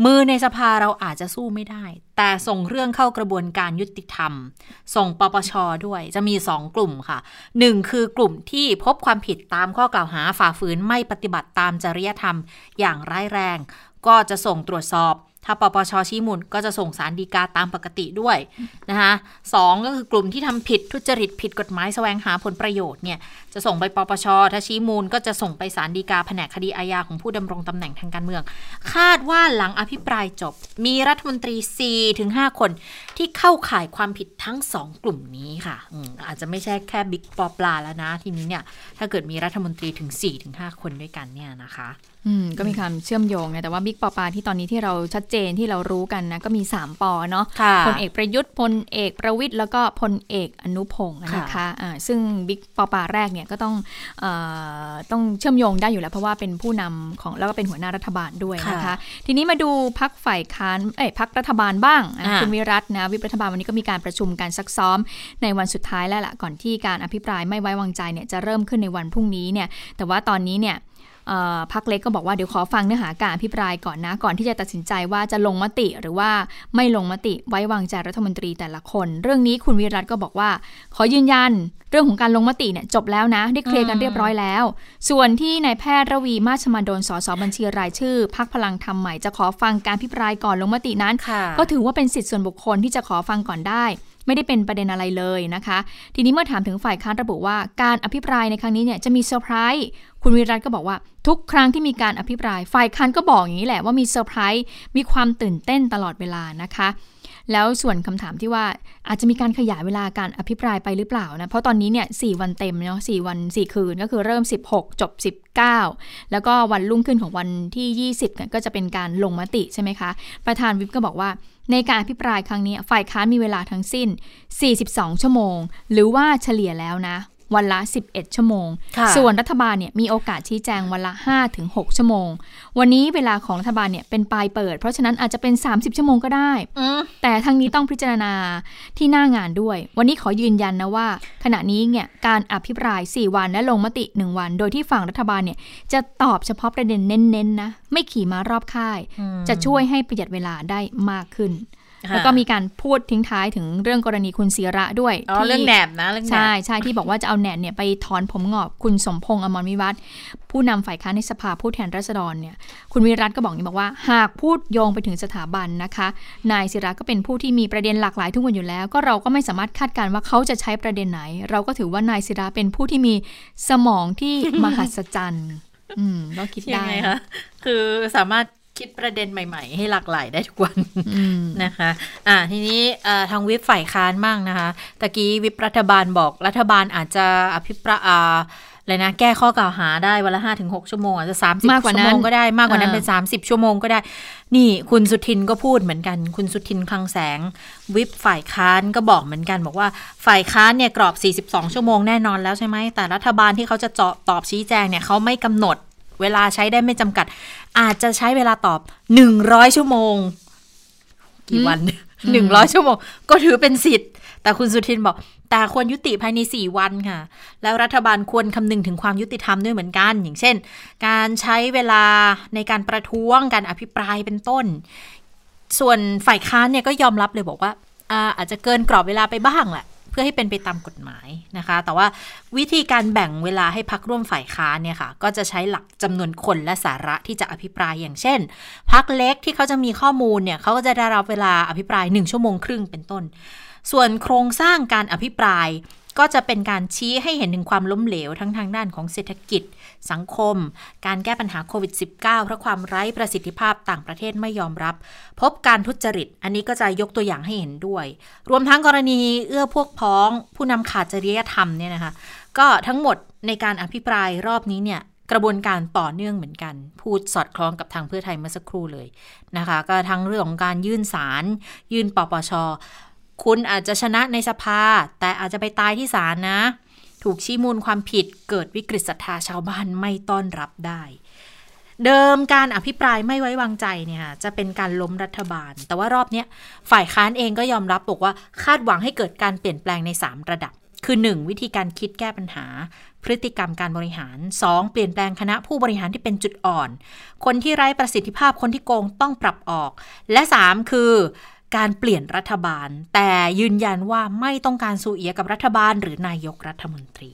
มือในสภาเราอาจจะสู้ไม่ได้ แต่ส่งเรื่องเข้ากระบวนการยุติธรรม ส่งปปชด้วยจะมีสองกลุ่มค่ะหนึ่งคือกลุ่มที่พบความผิดตามข้อกล่าวหาฝ่าฝืนไม่ปฏิบัติตามจริยธรรมอย่างร้ายแรง ก็จะส่งตรวจสอบ ถ้าปปชชี้มูลก็จะส่งสารดีกาตามปกติด้วยนะคะสองก็คือกลุ่มที่ทำผิดทุจริตผิดกฎหมายแสวงหาผลประโยชน์เนี่ยจะส่งไปปปชถ้าชี้มูลก็จะส่งไปสารดีกาแผนกคดีอาญาของผู้ดำรงตำแหน่งทางการเมือง คาดว่าหลังอภิปรายจบ มีรัฐมนตรี 4-5 คนที่เข้าข่ายความผิดทั้งสองกลุ่มนี้ค่ะออาจจะไม่ใช่แค่บิ๊กปอปลาแล้วนะ ทีนี้เนี่ยถ้าเกิดมีรัฐมนตรีถึง 4-5 คนด้วยกันเนี่ยนะคะ อืมก็มีความเชื่อมโยงนะแต่ว่าบิ๊กปอปาที่ตอนนี้ที่เราชัดเจนที่เรารู้กันนะก็มี 3ปอเนาะค่ะพลเอกประยุทธ์พลเอกประวิทย์แล้วก็พลเอกอนุพงศ์นะคะอ่าซึ่งบิ๊กปอปาแรกเนี่ยก็ต้องเอ่อต้องเชื่อมโยงได้อยู่แล้วเพราะว่าเป็นผู้นำของแล้วก็เป็นหัวหน้ารัฐบาลด้วยนะคะค่ะทีนี้มาดูพักฝ่ายค้านเอ้ยพักรัฐบาลบ้างอะอ่าคุณวิรัตนะวิปรัฐบาลวันนี้ก็มีการประชุมการซักซ้อมในวันสุดท้ายแล้วล่ะก่อนที่การอภิปรายไม่ไว้วางใจเนี่ยจะเริ่มขึ้นในวันพรุ่งนี้เนี่ยแต่ว่าตอนนี้เนี่ยเอ่อ พักเล็กก็บอกว่าเดี๋ยวขอฟังเนื้อหาการอภิปรายก่อนนะ ก่อนที่จะตัดสินใจว่าจะลงมติหรือว่าไม่ลงมติไว้วางใจรัฐมนตรีแต่ละคน เรื่องนี้คุณวิรัตก็บอกว่า ขอยืนยันเรื่องของการลงมติเนี่ยจบแล้วนะ ได้เคลียร์กันเรียบร้อยแล้ว ส่วนที่นายแพทย์ระวีมาศฉมาดล ส.ส.บัญชีรายชื่อพรรคพลังธรรมใหม่จะขอฟังการอภิปรายก่อนลงมตินั้นค่ะก็ถือว่าเป็นสิทธิส่วนบุคคลที่จะขอฟังก่อนได้ ไม่ได้เป็นประเด็นอะไรเลยนะคะ ทีนี้เมื่อถามถึงฝ่ายค้านระบุว่าการอภิปรายในครั้งนี้เนี่ยจะมีเซอร์ไพรส์คุณวิรัตก็บอกว่าทุกครั้งที่มีการอภิปราย ฝ่ายค้านก็บอกอย่างนี้แหละว่ามีเซอร์ไพรส์มีความตื่นเต้นตลอดเวลานะคะ แล้วส่วนคำถามที่ว่าอาจจะมีการขยายเวลาการอภิปรายไปหรือเปล่านะ เพราะตอนนี้เนี่ยสวันเต็มเนาะสวัน 4 คืนก็คือเริ่ม 16 จบ 19 แล้วก็วันรุ่งขึ้นของวันที่ 20เนี่ยก็จะเป็นการลงมติใช่ไหมคะ ประธานวิปก็บอกว่าในการอภิปรายครั้งนี้ฝ่ายค้านมีเวลาทั้งสิ้น 42 ชั่วโมง หรือว่าเฉลี่ยแล้วนะ วันละ 11 ชั่วโมงค่ะส่วนรัฐบาลเนี่ยมีโอกาสชี้แจงวันละ 5-6 ชั่วโมง วันนี้เวลาของรัฐบาลเนี่ยเป็นปลายเปิด เพราะฉะนั้นอาจจะเป็น 30 ชั่วโมงก็ได้อืมแต่ทั้งนี้ต้องพิจารณาที่หน้างานด้วย วันนี้ขอยืนยันนะว่า ขณะนี้เนี่ยการอภิปราย 4 วันและลงมติ 1 วัน โดยที่ฝั่งรัฐบาลเนี่ยจะตอบเฉพาะประเด็นเน้นๆนะไม่ขี่ม้ารอบค่ายอืมจะช่วยให้ประหยัดเวลาได้มากขึ้นค่ะ แล้วก็มีการพูดทิ้งท้ายถึงเรื่องกรณีคุณศิระด้วยอ๋อที่เรื่องแหนบนะเรื่องแหนบใช่ใช่ที่บอกว่าจะเอาแหนบเนี่ยไปถอนผมงอกคุณสมพงษ์อมรวิวัฒน์ผู้นำฝ่ายค้านในสภาผู้แทนราษฎรเนี่ยคุณวิรัตก็บอกนี่บอกว่า หากพูดโยงไปถึงสถาบันนะคะ นายศิระก็เป็นผู้ที่มีประเด็นหลากหลายทุกวันอยู่แล้ว ก็เราก็ไม่สามารถคาดการณ์ว่าเขาจะใช้ประเด็นไหน เราก็ถือว่านายศิระเป็นผู้ที่มีสมองที่มหัศจรรย์อืมก็คิดยังได้ไงคะคือสามารถ คิดประเด็นใหม่ ๆ ให้หลากหลายได้ทุกวันอืมนะคะ อ่าทีนี้เอ่อทางวิปฝ่ายค้านมั่งนะคะตะกี้วิปรัฐบาลบอกรัฐบาลอาจจะอภิปรายอ่าอะไรนะแก้ข้อกล่าวหาได้วันละห้าถึงหกชั่วโมง อาจจะสามสิบมากกว่าชั่นั้วนโมงก็ได้มากกว่านั้นเออเป็นสามสิบชั่วโมงก็ได้ นี่คุณสุทินก็พูดเหมือนกัน คุณสุทินคลังแสง วิปฝ่ายค้านก็บอกเหมือนกันบอกว่าฝ่ายค้านเนี่ยกรอบ42ชั่วโมงแน่นอนแล้วใช่ไหมแต่รัฐบาลที่เขาจะเจาะตอบชี้แจงเนี่ยเขาไม่กำหนดเวลาใช้ได้ไม่จำกัด อาจจะใช้เวลาตอบ100ชั่วโมง กี่วันหนึ่งร้อยชั่วโมง ก็ถือเป็นสิทธิ์ แต่คุณสุทินบอก แต่ควรยุติภายใน4วันค่ะ แล้วรัฐบาลควรคำนึงถึงความยุติธรรมด้วยเหมือนกัน อย่างเช่น การใช้เวลาในการประท้วงการอภิปรายเป็นต้น ส่วนฝ่ายค้านเนี่ยก็ยอมรับเลยบอกว่าอาอาจจะเกินกรอบเวลาไปบ้างแหละเพื่อให้เป็นไปตามกฎหมายนะคะ แต่ว่าวิธีการแบ่งเวลาให้พักร่วมฝ่ายค้านเนี่ยค่ะ ก็จะใช้หลักจำนวนคนและสาระที่จะอภิปรายอย่างเช่นพักเล็กที่เขาจะมีข้อมูลเนี่ยเขาก็จะได้รับเวลาอภิปราย 1 ชั่วโมงครึ่งเป็นต้น ส่วนโครงสร้างการอภิปรายก็จะเป็นการชี้ให้เห็นถึงความล้มเหลวทั้งทางด้านของเศรษฐกิจ สังคม การแก้ปัญหาโควิด -19 เพราะความไร้ประสิทธิภาพต่างประเทศไม่ยอมรับ พบการทุจริต อันนี้ก็จะยกตัวอย่างให้เห็นด้วย รวมทั้งกรณีเอื้อพวกพ้อง ผู้นำขาดจริยธรรมเนี่ยนะคะ ก็ทั้งหมดในการอภิปรายรอบนี้เนี่ยกระบวนการต่อเนื่องเหมือนกัน พูดสอดคล้องกับทางเพื่อไทยเมื่อสักครู่เลยนะคะ ก็ทั้งเรื่องของการยื่นสาร ยื่นปปช คุณอาจจะชนะในสภา แต่อาจจะไปตายที่ศาลนะ ถูกชี้มูลความผิดเกิดวิกฤตศรัทธาชาวบ้านไม่ต้อนรับได้ เดิมการอภิปรายไม่ไว้วางใจเนี่ยจะเป็นการล้มรัฐบาล แต่ว่ารอบนี้ฝ่ายค้านเองก็ยอมรับบอกว่าคาดหวังให้เกิดการเปลี่ยนแปลงใน 3 ระดับ คือ 1. วิธีการคิดแก้ปัญหา พฤติกรรมการบริหาร 2. เปลี่ยนแปลงคณะผู้บริหารที่เป็นจุดอ่อน คนที่ไร้ประสิทธิภาพคนที่โกงต้องปรับออก และ 3 คือ การเปลี่ยนรัฐบาล แต่ยืนยันว่าไม่ต้องการสูเอียกับรัฐบาลหรือนายกรัฐมนตรี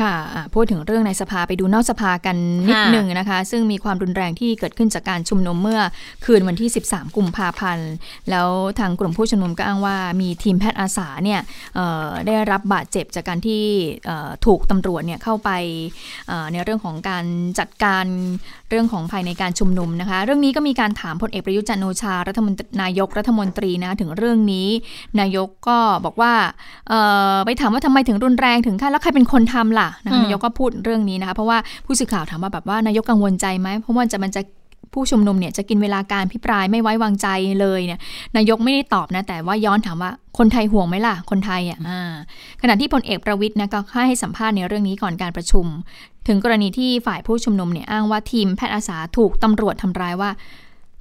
คะค่ะอะพูดถึงเรื่องในสภาไปดูนอกสภากันนิดค่ะหนึ่งนะคะ ซึ่งมีความรุนแรงที่เกิดขึ้นจากการชุมนุมเมื่อคืนวันที่ 13 กุมภาพันธ์แล้วทางกลุ่มผู้ชุมนุมก็อ้างว่ามีทีมแพทย์อาสาเนี่ยเอ่อได้รับบาดเจ็บจากการที่เอ่อถูกตำรวจเนี่ยเข้าไปเอ่อในเรื่องของการจัดการเรื่องของภายในการชุมนุมนะคะ เรื่องนี้ก็มีการถามพลเอกประยุทธ์จันทร์โอชารัฐมนตรีนายกรัฐมนตรีนะถึงเรื่องนี้ นายกก็บอกว่าเอ่อไปถามว่าทำไมถึงรุนแรงถึงขั้นแล้วใครเป็นคนทำล่ะค่ะนะคะอืมนายกก็พูดเรื่องนี้นะคะเพราะว่าผู้สื่อข่าวถามว่าแบบว่านายกกังวลใจไหมเพราะว่าจะมันจะผู้ชุมนุมเนี่ยจะกินเวลาการพิปรายไม่ไว้วางใจเลยเนี่ยนายกไม่ได้ตอบนะ แต่ว่าย้อนถามว่าคนไทยห่วงไหมล่ะ คนไทยอะอ่าขณะที่พลเอกประวิทย์นะก็ให้สัมภาษณ์ในเรื่องนี้ก่อนการประชุม ถึงกรณีที่ฝ่ายผู้ชุมนุมเนี่ยอ้างว่าทีมแพทย์อาสาถูกตำรวจทำร้ายว่า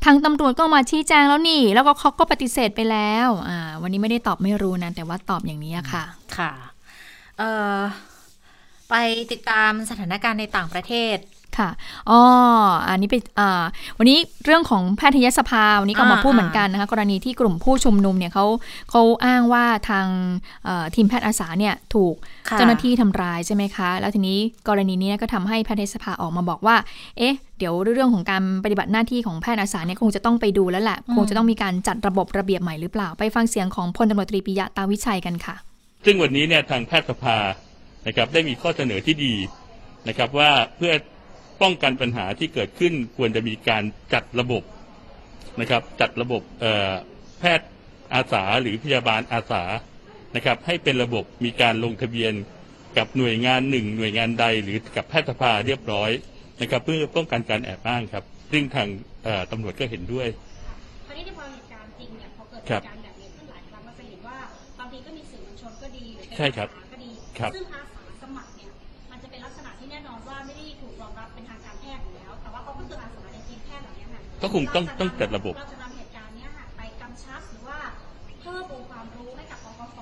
ทางตำรวจก็มาชี้แจงแล้วนี่ แล้วก็เขาก็ปฏิเสธไปแล้ว อ่า วันนี้ไม่ได้ตอบไม่รู้นะ แต่ว่าตอบอย่างนี้อะค่ะ ค่ะ เอ่อ ไปติดตามสถานการณ์ในต่างประเทศค่ะ อ๋อ อันนี้ไปอ่าวันนี้เรื่องของแพทยสภา วันนี้ก็มาอ่าพูดเหมือนกันนะคะ กรณีที่กลุ่มผู้ชุมนุมเนี่ยเขาเขาอ้างว่าทางเอ่อทีมแพทย์อาสาเนี่ยถูกค่ะเจ้าหน้าที่ทำร้ายใช่ไหมคะ แล้วทีนี้กรณีนี้ก็ทำให้แพทยสภาออกมาบอกว่า เอ๊ะ เดี๋ยวเรื่องของการปฏิบัติหน้าที่ของแพทย์อาสาเนี่ยคงจะต้องไปดูแล้วแหละ คงจะต้องมีการจัดระบบระเบียบใหม่หรือเปล่า ไปฟังเสียงของพลตำรวจตรีปิยะตาวิชัยกันค่ะ ซึ่งวันนี้เนี่ยทางแพทยสภา นะครับได้มีข้อเสนอที่ดีนะครับว่าเพื่อป้องกันปัญหาที่เกิดขึ้นควรจะมีการจัดระบบนะครับจัดระบบเอ่อแพทย์อาสาหรือพยาบาลอาสานะครับให้เป็นระบบมีการลงทะเบียนกับหน่วยงานหนึ่งหน่วยงานใดหรือกับแพทยสภาเรียบร้อยนะครับเพื่อป้องกันการแอบอ้างครับ ซึ่งทางเอ่อตำรวจก็เห็นด้วยคราวนี้ในพอเหตุการณ์จริงเนี่ยพอเกิดเหครับตุการณ์แบบนี้ขึ้นหลายครั้งเราจะเห็นว่าบางทีก็มีสื่อมวลชนก็ดีหรือเป็นใช่ครับอาสาก็ดีครับซึ่ง ก็คงต้องต้องจัดระบบ เราจะนำเหตุการณ์เนี้ยค่ะไปกำชับหรือว่าเพิ่มองค์ความรู้ให้กับกกฟ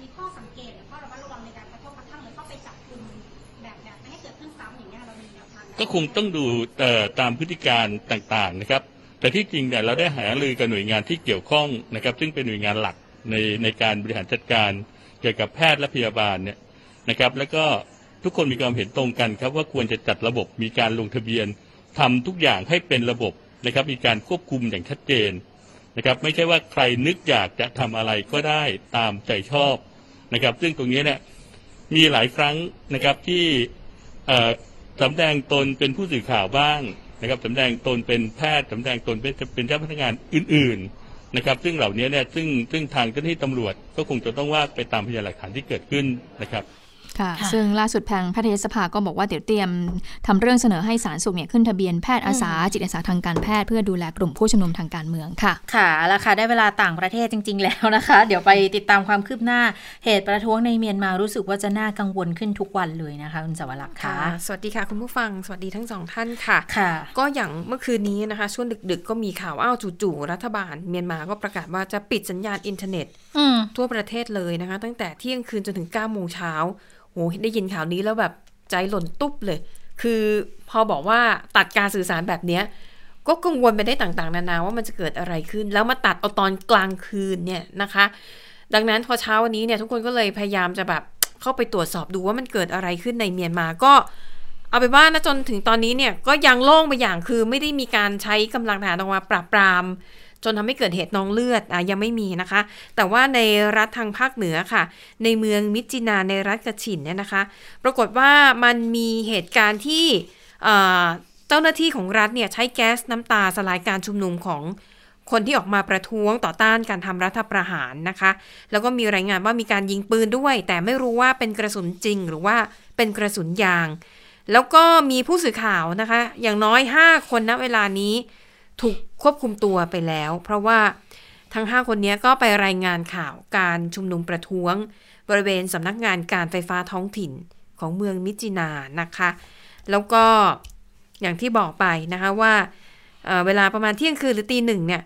มีข้อสังเกตหรือข้อระมัดระวังในการกระทบกระทั่งหรือเข้าไปจับกลุ่มแบบแบบไม่ให้เกิดขึ้นซ้ำอย่างเงี้ยเรามีแนวทางก็คงต้องดูเอ่อตามพฤติการต่างๆนะครับ แต่ที่จริงเนี่ยเราได้หารือกับหน่วยงานที่เกี่ยวข้องนะครับ ซึ่งเป็นหน่วยงานหลักในในการบริหารจัดการเกี่ยวกับแพทย์และพยาบาลเนี่ยนะครับ แล้วก็ทุกคนมีความเห็นตรงกันครับว่าควรจะจัดระบบมีการลงทะเบียนทำทุกอย่างให้เป็นระบบ นะครับมีการควบคุมอย่างชัดเจนนะครับไม่ใช่ว่าใครนึกอยากจะทำอะไรก็ได้ตามใจชอบนะครับ ซึ่งตรงนี้เนี่ยมีหลายครั้งนะครับที่อ่อสำแดงตนเป็นผู้สื่อข่าวบ้างนะครับสำแดงตนเป็นแพทย์สำแดงตนเป็นเป็นเจ้าพนักงานอื่น ๆนะครับ ซึ่งเหล่านี้เนี่ยซึ่งซึ่งทางเจ้าหน้าที่ตำรวจก็คงจะต้องว่าไปตามพยานหลักฐานที่เกิดขึ้นนะครับ ค่ะค่ะ ซึ่งล่าสุดทางแพทยสภาก็บอกว่าเดี๋ยวเตรียมทำเรื่องเสนอให้สารสุขเนี่ยขึ้นทะเบียนแพทย์อาสาจิตอาสาทางการแพทย์เพื่อดูแลกลุ่มผู้ชุมนุมทางการเมืองค่ะ ค่ะแล้วค่ะ ได้เวลาต่างประเทศจริง ๆ แล้วนะคะ เดี๋ยวไปติดตามความคืบหน้าเหตุประท้วงในเมียนมารู้สึกว่าจะน่ากังวลขึ้นทุกวันเลยนะคะคุณสวรักษ์ค่ะค่ะสวัสดีค่ะคุณผู้ฟังสวัสดีทั้งสองท่านค่ะค่ะ ก็อย่างเมื่อคืนนี้นะคะช่วงดึกๆ ก็มีข่าวว่าอ้าวจู่ๆรัฐบาล เมียนมาก็ประกาศว่าจะปิดสัญญาณอินเทอร์เน็ตอืมทั่วประเทศเลยนะคะ ตั้งแต่เที่ยงคืนจนถึง9ก้าโมงเช้า โหได้ยินข่าวนี้แล้วแบบใจหล่นตุ๊บเลย คือพอบอกว่าตัดการสื่อสารแบบเนี้ยก็กังวลไปได้ต่างๆ นานาว่ามันจะเกิดอะไรขึ้น แล้วมาตัดเอาตอนกลางคืนเนี่ยนะคะ ดังนั้นพอเช้าวันนี้เนี่ยทุกคนก็เลยพยายามจะแบบเข้าไปตรวจสอบดูว่ามันเกิดอะไรขึ้นในเมียนมาก็เอาไปว่านะจนถึงตอนนี้เนี่ยก็ยังโล่งไปอย่างคือไม่ได้มีการใช้กำลังทหารออกมาปราบปราม จนทำให้เกิดเหตุน้องเลือดอะยังไม่มีนะคะ แต่ว่าในรัฐทางภาคเหนือค่ะ ในเมืองมิจินาในรัฐกระฉินเนี่ยนะคะ ปรากฏว่ามันมีเหตุการณ์ที่เอ่อเจ้าหน้าที่ของรัฐเนี่ยใช้แก๊สน้ำตาสลายการชุมนุมของคนที่ออกมาประท้วงต่อต้านการทำรัฐประหารนะคะ แล้วก็มีรายงานว่ามีการยิงปืนด้วย แต่ไม่รู้ว่าเป็นกระสุนจริงหรือว่าเป็นกระสุนยาง แล้วก็มีผู้สื่อข่าวนะคะ อย่างน้อย 5 คนณเวลานี้ ถูกควบคุมตัวไปแล้ว เพราะว่าทั้ง 5 คนนี้ก็ไปรายงานข่าวการชุมนุมประท้วง บริเวณสำนักงานการไฟฟ้าท้องถิ่นของเมืองมิจินานะคะ แล้วก็อย่างที่บอกไปนะคะว่าเเวลาประมาณเที่ยงคืนหรือตีหนึ่งเนี่ย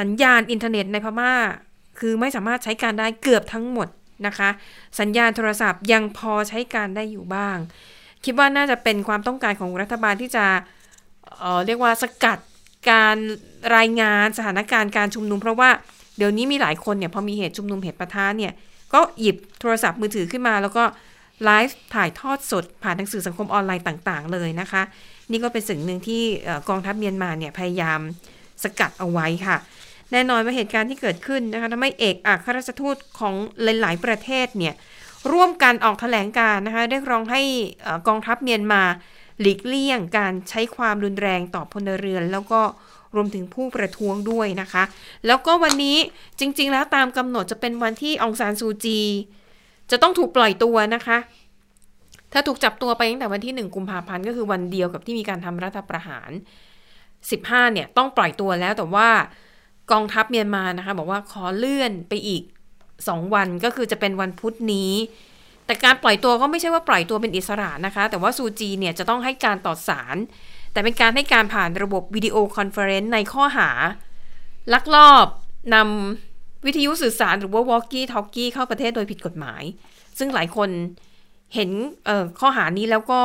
สัญญาณอินเทอร์เน็ตในพม่า คือไม่สามารถใช้การได้เกือบทั้งหมดนะคะ สัญญาณโทรศัพท์ยังพอใช้การได้อยู่บ้าง คิดว่าน่าจะเป็นความต้องการของรัฐบาลที่จะ เออเรียกว่าสกัดการรายงานสถานการณ์การชุมนุม เพราะว่าเดี๋ยวนี้มีหลายคนเนี่ยพอมีเหตุชุมนุมเหตุประทะเนี่ยก็หยิบโทรศัพท์มือถือขึ้นมา แล้วก็ไลฟ์ถ่ายทอดสด ผ่านทางสื่อสังคมออนไลน์ต่าง ๆ เลยนะคะ นี่ก็เป็นสิ่งหนึ่งที่กองทัพเมียนมาเนี่ยพยายามสกัดเอาไว้ค่ะ แน่นอนว่าเหตุการณ์ที่เกิดขึ้นนะคะทำให้เอกอัครราชทูตของหลายๆประเทศเนี่ยร่วมกันออกแถลงการนะคะเรียกร้องให้กองทัพเมียนมา หลีกเลี่ยงการใช้ความรุนแรงต่อพลเรือน แล้วก็รวมถึงผู้ประท้วงด้วยนะคะ แล้วก็วันนี้จริง ๆ แล้วตามกำหนดจะเป็นวันที่องซานซูจี จะต้องถูกปล่อยตัวนะคะ ถ้าถูกจับตัวไปตั้งแต่วันที่หนึ่งกุมภาพันธ์ก็คือวันเดียวกับที่มีการทำรัฐประหาร 15 เนี่ยต้องปล่อยตัวแล้วแต่ว่ากองทัพเมียนมานะคะ บอกว่าขอเลื่อนไปอีก 2 วันก็คือจะเป็นวันพุธนี้ แต่การปล่อยตัวก็ไม่ใช่ว่าปล่อยตัวเป็นอิสระนะคะ แต่ว่าซูจีเนี่ยจะต้องให้การต่อศาลแต่เป็นการให้การผ่านระบบ video conference ในข้อหา ลักลอบนำวิทยุสื่อสารหรือว่า walkie talkie เข้าประเทศโดยผิดกฎหมาย ซึ่งหลายคนเห็นข้อหานี้แล้วก็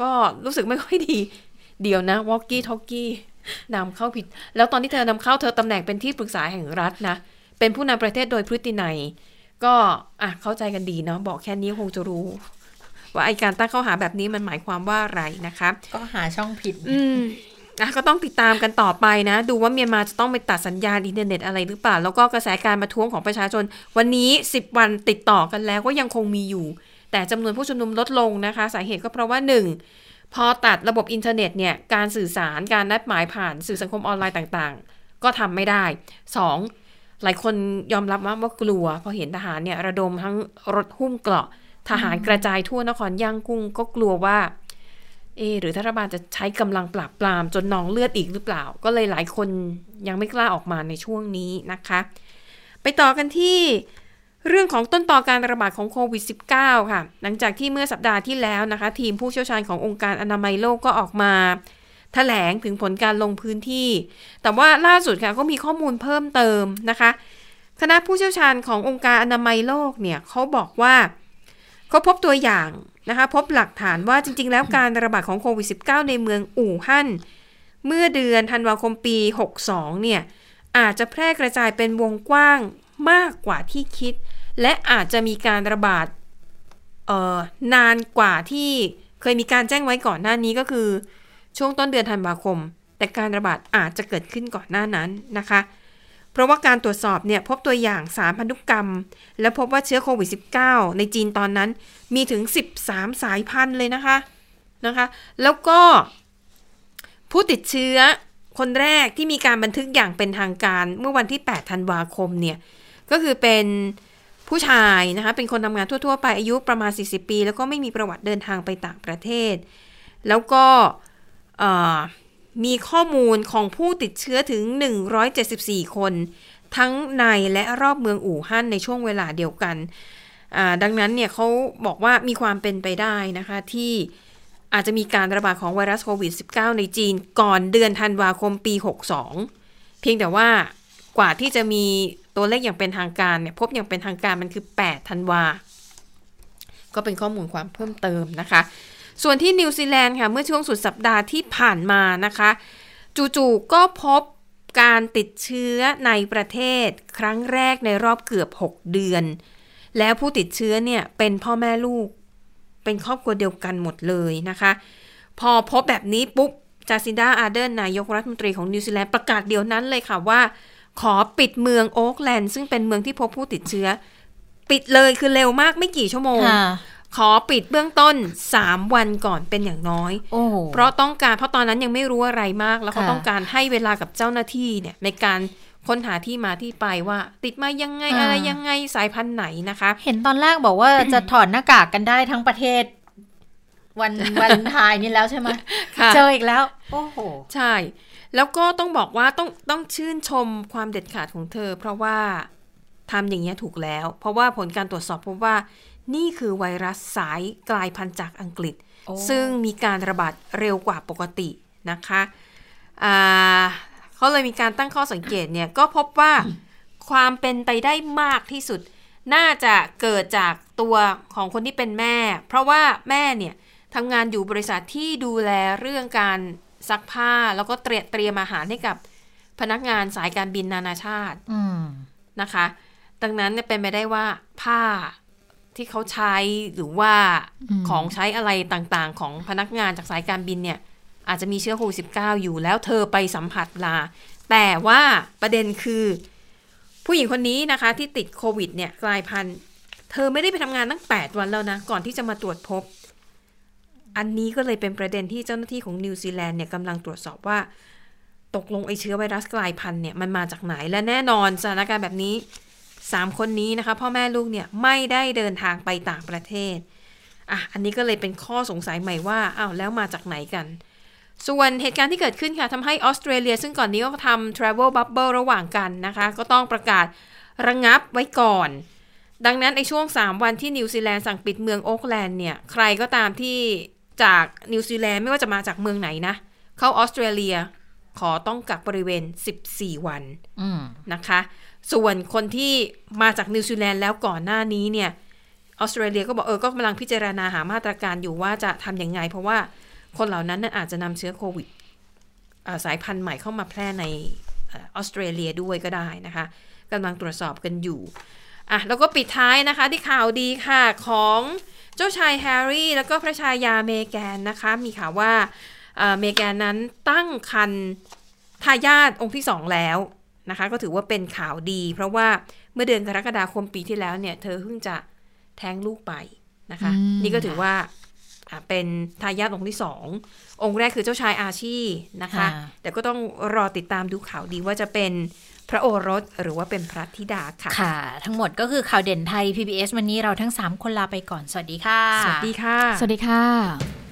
ก็รู้สึกไม่ค่อยดี เดียวนะ walkie talkie นำเข้าผิด แล้วตอนที่เธอนำเข้าเธอตำแหน่งเป็นที่ปรึกษาแห่งรัฐนะ เป็นผู้นำประเทศโดยพฤตินัย ก็อะเข้าใจกันดีเนาะบอกแค่นี้คงจะรู้ ว่าไอการตั้งข้อหาแบบนี้มันหมายความว่าอะไรนะคะก็หาช่องผิด อืมอะก็ต้องติดตามกันต่อไปนะ ดูว่าเมียนมาจะต้องไปตัดสัญญาณอินเทอร์เน็ตอะไรหรือเปล่า แล้วก็กระแสการประท้วงของประชาชน วันนี้ 10 วันติดต่อกันแล้วก็ยังคงมีอยู่ แต่จำนวนผู้ชุมนุมลดลงนะคะ สาเหตุก็เพราะว่า 1. พอตัดระบบอินเทอร์เน็ตเนี่ยการสื่อสารการนัดหมายผ่านสื่อสังคมออนไลน์ต่างๆ ก็ทำไม่ได้ 2. หลายคนยอมรับว่าว่ากลัวพอเห็นทหารเนี่ยระดมทั้งรถหุ้มเกราะ ทหารกระจายทั่วนครย่างกุ้งก็กลัวว่า เอ หรือรัฐบาลจะใช้กำลังปราบปรามจนนองเลือดอีกหรือเปล่า ก็เลยหลายคนยังไม่กล้าออกมาในช่วงนี้นะคะ ไปต่อกันที่เรื่องของต้นต่อการระบาดของโควิด -19 ค่ะ หลังจากที่เมื่อสัปดาห์ที่แล้วนะคะ ทีมผู้เชี่ยวชาญขององค์การอนามัยโลกก็ออกมา แถลงถึงผลการลงพื้นที่ แต่ว่าล่าสุดค่ะก็มีข้อมูลเพิ่มเติมนะคะ คณะผู้เชี่ยวชาญขององค์การอนามัยโลกเนี่ยเขาบอกว่าเขาพบตัวอย่างนะคะพบหลักฐานว่าจริง ๆ แล้วการระบาดของโควิด -19 ในเมืองอู่ฮั่นเมื่อเดือนธันวาคมปี 62 เนี่ย อาจจะแพร่กระจายเป็นวงกว้างมากกว่าที่คิด และอาจจะมีการระบาดออนานกว่าที่เคยมีการแจ้งไว้ก่อนหน้านี้ก็คือ ช่วงต้นเดือนธันวาคม แต่การระบาดอาจจะเกิดขึ้นก่อนหน้านั้นนะคะ เพราะว่าการตรวจสอบเนี่ยพบตัวอย่างสารพันธุกรรม และพบว่าเชื้อโควิด -19 ในจีนตอนนั้นมีถึง 13 สายพันธุ์เลยนะคะนะคะ แล้วก็ผู้ติดเชื้อคนแรกที่มีการบันทึกอย่างเป็นทางการเมื่อวันที่ 8 ธันวาคมเนี่ย ก็คือเป็นผู้ชายนะคะ เป็นคนทำงานทั่ว ๆ ไปอายุประมาณ 40 ปี แล้วก็ไม่มีประวัติเดินทางไปต่างประเทศ แล้วก็ มีข้อมูลของผู้ติดเชื้อถึง 174 คน ทั้งในและรอบเมืองอู่ฮั่นในช่วงเวลาเดียวกันดังนั้นเนี่ยเขาบอกว่ามีความเป็นไปได้นะคะที่อาจจะมีการระบาดของไวรัสโควิด -19 ในจีนก่อนเดือนธันวาคมปี 62 เพียงแต่ว่ากว่าที่จะมีตัวเลขอย่างเป็นทางการเนี่ยพบอย่างเป็นทางการมันคือ 8 ธันวา ก็เป็นข้อมูลความเพิ่มเติมนะคะ ส่วนที่นิวซีแลนด์ค่ะ เมื่อช่วงสุดสัปดาห์ที่ผ่านมานะคะ จู่ๆก็พบการติดเชื้อในประเทศ ครั้งแรกในรอบเกือบ 6 เดือน แล้วผู้ติดเชื้อเนี่ยเป็นพ่อแม่ลูก เป็นครอบครัวเดียวกันหมดเลยนะคะ พอพบแบบนี้ปุ๊บจาซินดาอาร์เดนนายกรัฐมนตรีของนิวซีแลนด์ประกาศเดี๋ยวนั้นเลยค่ะว่า ขอปิดเมืองโอ๊กแลนด์ซึ่งเป็นเมืองที่พบผู้ติดเชื้อ ปิดเลยคือเร็วมากไม่กี่ชั่วโมง ขอปิดเบื้องต้น 3 วันก่อนเป็นอย่างน้อยโอ้โหเพราะต้องการเพราะตอนนั้นยังไม่รู้อะไรมาก แล้วเขาค่ะต้องการให้เวลากับเจ้าหน้าที่เนี่ยในการค้นหาที่มาที่ไปว่า ติดมายังไงอะไรยังไงสายพันธุ์ไหนนะคะ เห็นตอนแรกบอกว่าจะถอดหน้ากากกันได้ทั้งประเทศ วันวันทายนี่แล้วใช่ไหมค่ะเจออีกแล้ว โอ้โห ใช่ แล้วก็ต้องบอกว่าต้องต้องชื่นชมความเด็ดขาดของเธอ เพราะว่าทำอย่างนี้ยถูกแล้ว เพราะว่าผลการตรวจสอบพบว่า นี่คือไวรัสสายกลายพันธุ์จากอังกฤษโอ้ซึ่งมีการระบาดเร็วกว่าปกตินะคะอ่าเขาเลยมีการตั้งข้อสังเกตเนี่ยก็พบว่าความเป็นไปได้มากที่สุด น่าจะเกิดจากตัวของคนที่เป็นแม่ เพราะว่าแม่เนี่ยทำงานอยู่บริษัทที่ดูแลเรื่องการซักผ้าแล้วก็เตรียมเตรียมอาหารให้กับพนักงานสายการบินนานาชาติอืมนะคะ ดังนั้นเนี่ยเป็นไปได้ว่าผ้า ที่เขาใช้หรือว่าอืมของใช้อะไรต่างๆ ของพนักงานจากสายการบินเนี่ย อาจจะมีเชื้อโควิด19อยู่แล้วเธอไปสัมผัสลา แต่ว่าประเด็นคือ ผู้หญิงคนนี้นะคะ ที่ติดโควิดเนี่ยกลายพันธุ์เธอไม่ได้ไปทำงานตั้ง 8 วันแล้วนะ ก่อนที่จะมาตรวจพบ อันนี้ก็เลยเป็นประเด็นที่เจ้าหน้าที่ของนิวซีแลนด์เนี่ยกำลังตรวจสอบว่า ตกลงไอเชื้อไวรัสกลายพันธุ์เนี่ยมันมาจากไหนและแน่นอนสถานการณ์แบบนี้ สามคนนี้นะคะ พ่อแม่ลูกเนี่ยไม่ได้เดินทางไปต่างประเทศอะอันนี้ก็เลยเป็นข้อสงสัยใหม่ว่าอ้าวแล้วมาจากไหนกัน ส่วนเหตุการณ์ที่เกิดขึ้นค่ะทำให้ออสเตรเลีย ซึ่งก่อนนี้ก็ทำ travel bubble ระหว่างกันนะคะ ก็ต้องประกาศระงงับไว้ก่อน ดังนั้นในช่วง 3 วันที่นิวซีแลนด์สั่งปิดเมืองโอ๊กแลนด์เนี่ยใครก็ตามที่จากนิวซีแลนด์ไม่ว่าจะมาจากเมืองไหนนะ เข้าออสเตรเลียขอต้องกักบริเวณ 14 วันอืมนะคะ ส่วนคนที่มาจากนิวซีแลนด์แล้วก่อนหน้านี้เนี่ยออสเตรเลียก็บอกเออก็กำลังพิจารณาหามาตรการอยู่ว่าจะทำยังไง เพราะว่าคนเหล่านั้นน่อาจจะนำเชื้อโควิดสายพันธุ์ใหม่เข้ามาแพร่ในออสเตรเลียด้วยก็ได้นะคะกำลังตรวจสอบกันอยู่อะแล้วก็ปิดท้ายนะคะที่ข่าวดีค่ะของเจ้าชายแฮร์รี่ แล้วก็พระชายาเมแกนนะคะ มีข่าวว่าเอ่อเมแกนนั้นตั้งคันทายาทองค์ที่สองแล้ว นะคะ ก็ถือว่าเป็นข่าวดี เพราะว่าเมื่อเดือนกรกฎาคมปีที่แล้วเนี่ย เธอเพิ่งจะแท้งลูกไปนะคะอืมนี่ก็ถือว่าอะเป็นทายาทองค์ที่สอง องค์แรกคือเจ้าชายอาชีนะคะค่ะแต่ก็ต้องรอติดตามดูข่าวดีว่าจะเป็นพระโอรสหรือว่าเป็นพระธิดาค่ะ ค่ะ ทั้งหมดก็คือข่าวเด่นไทย PBS วันนี้เราทั้ง 3 คนลาไปก่อน สวัสดีค่ะ สวัสดีค่ะ สวัสดีค่ะ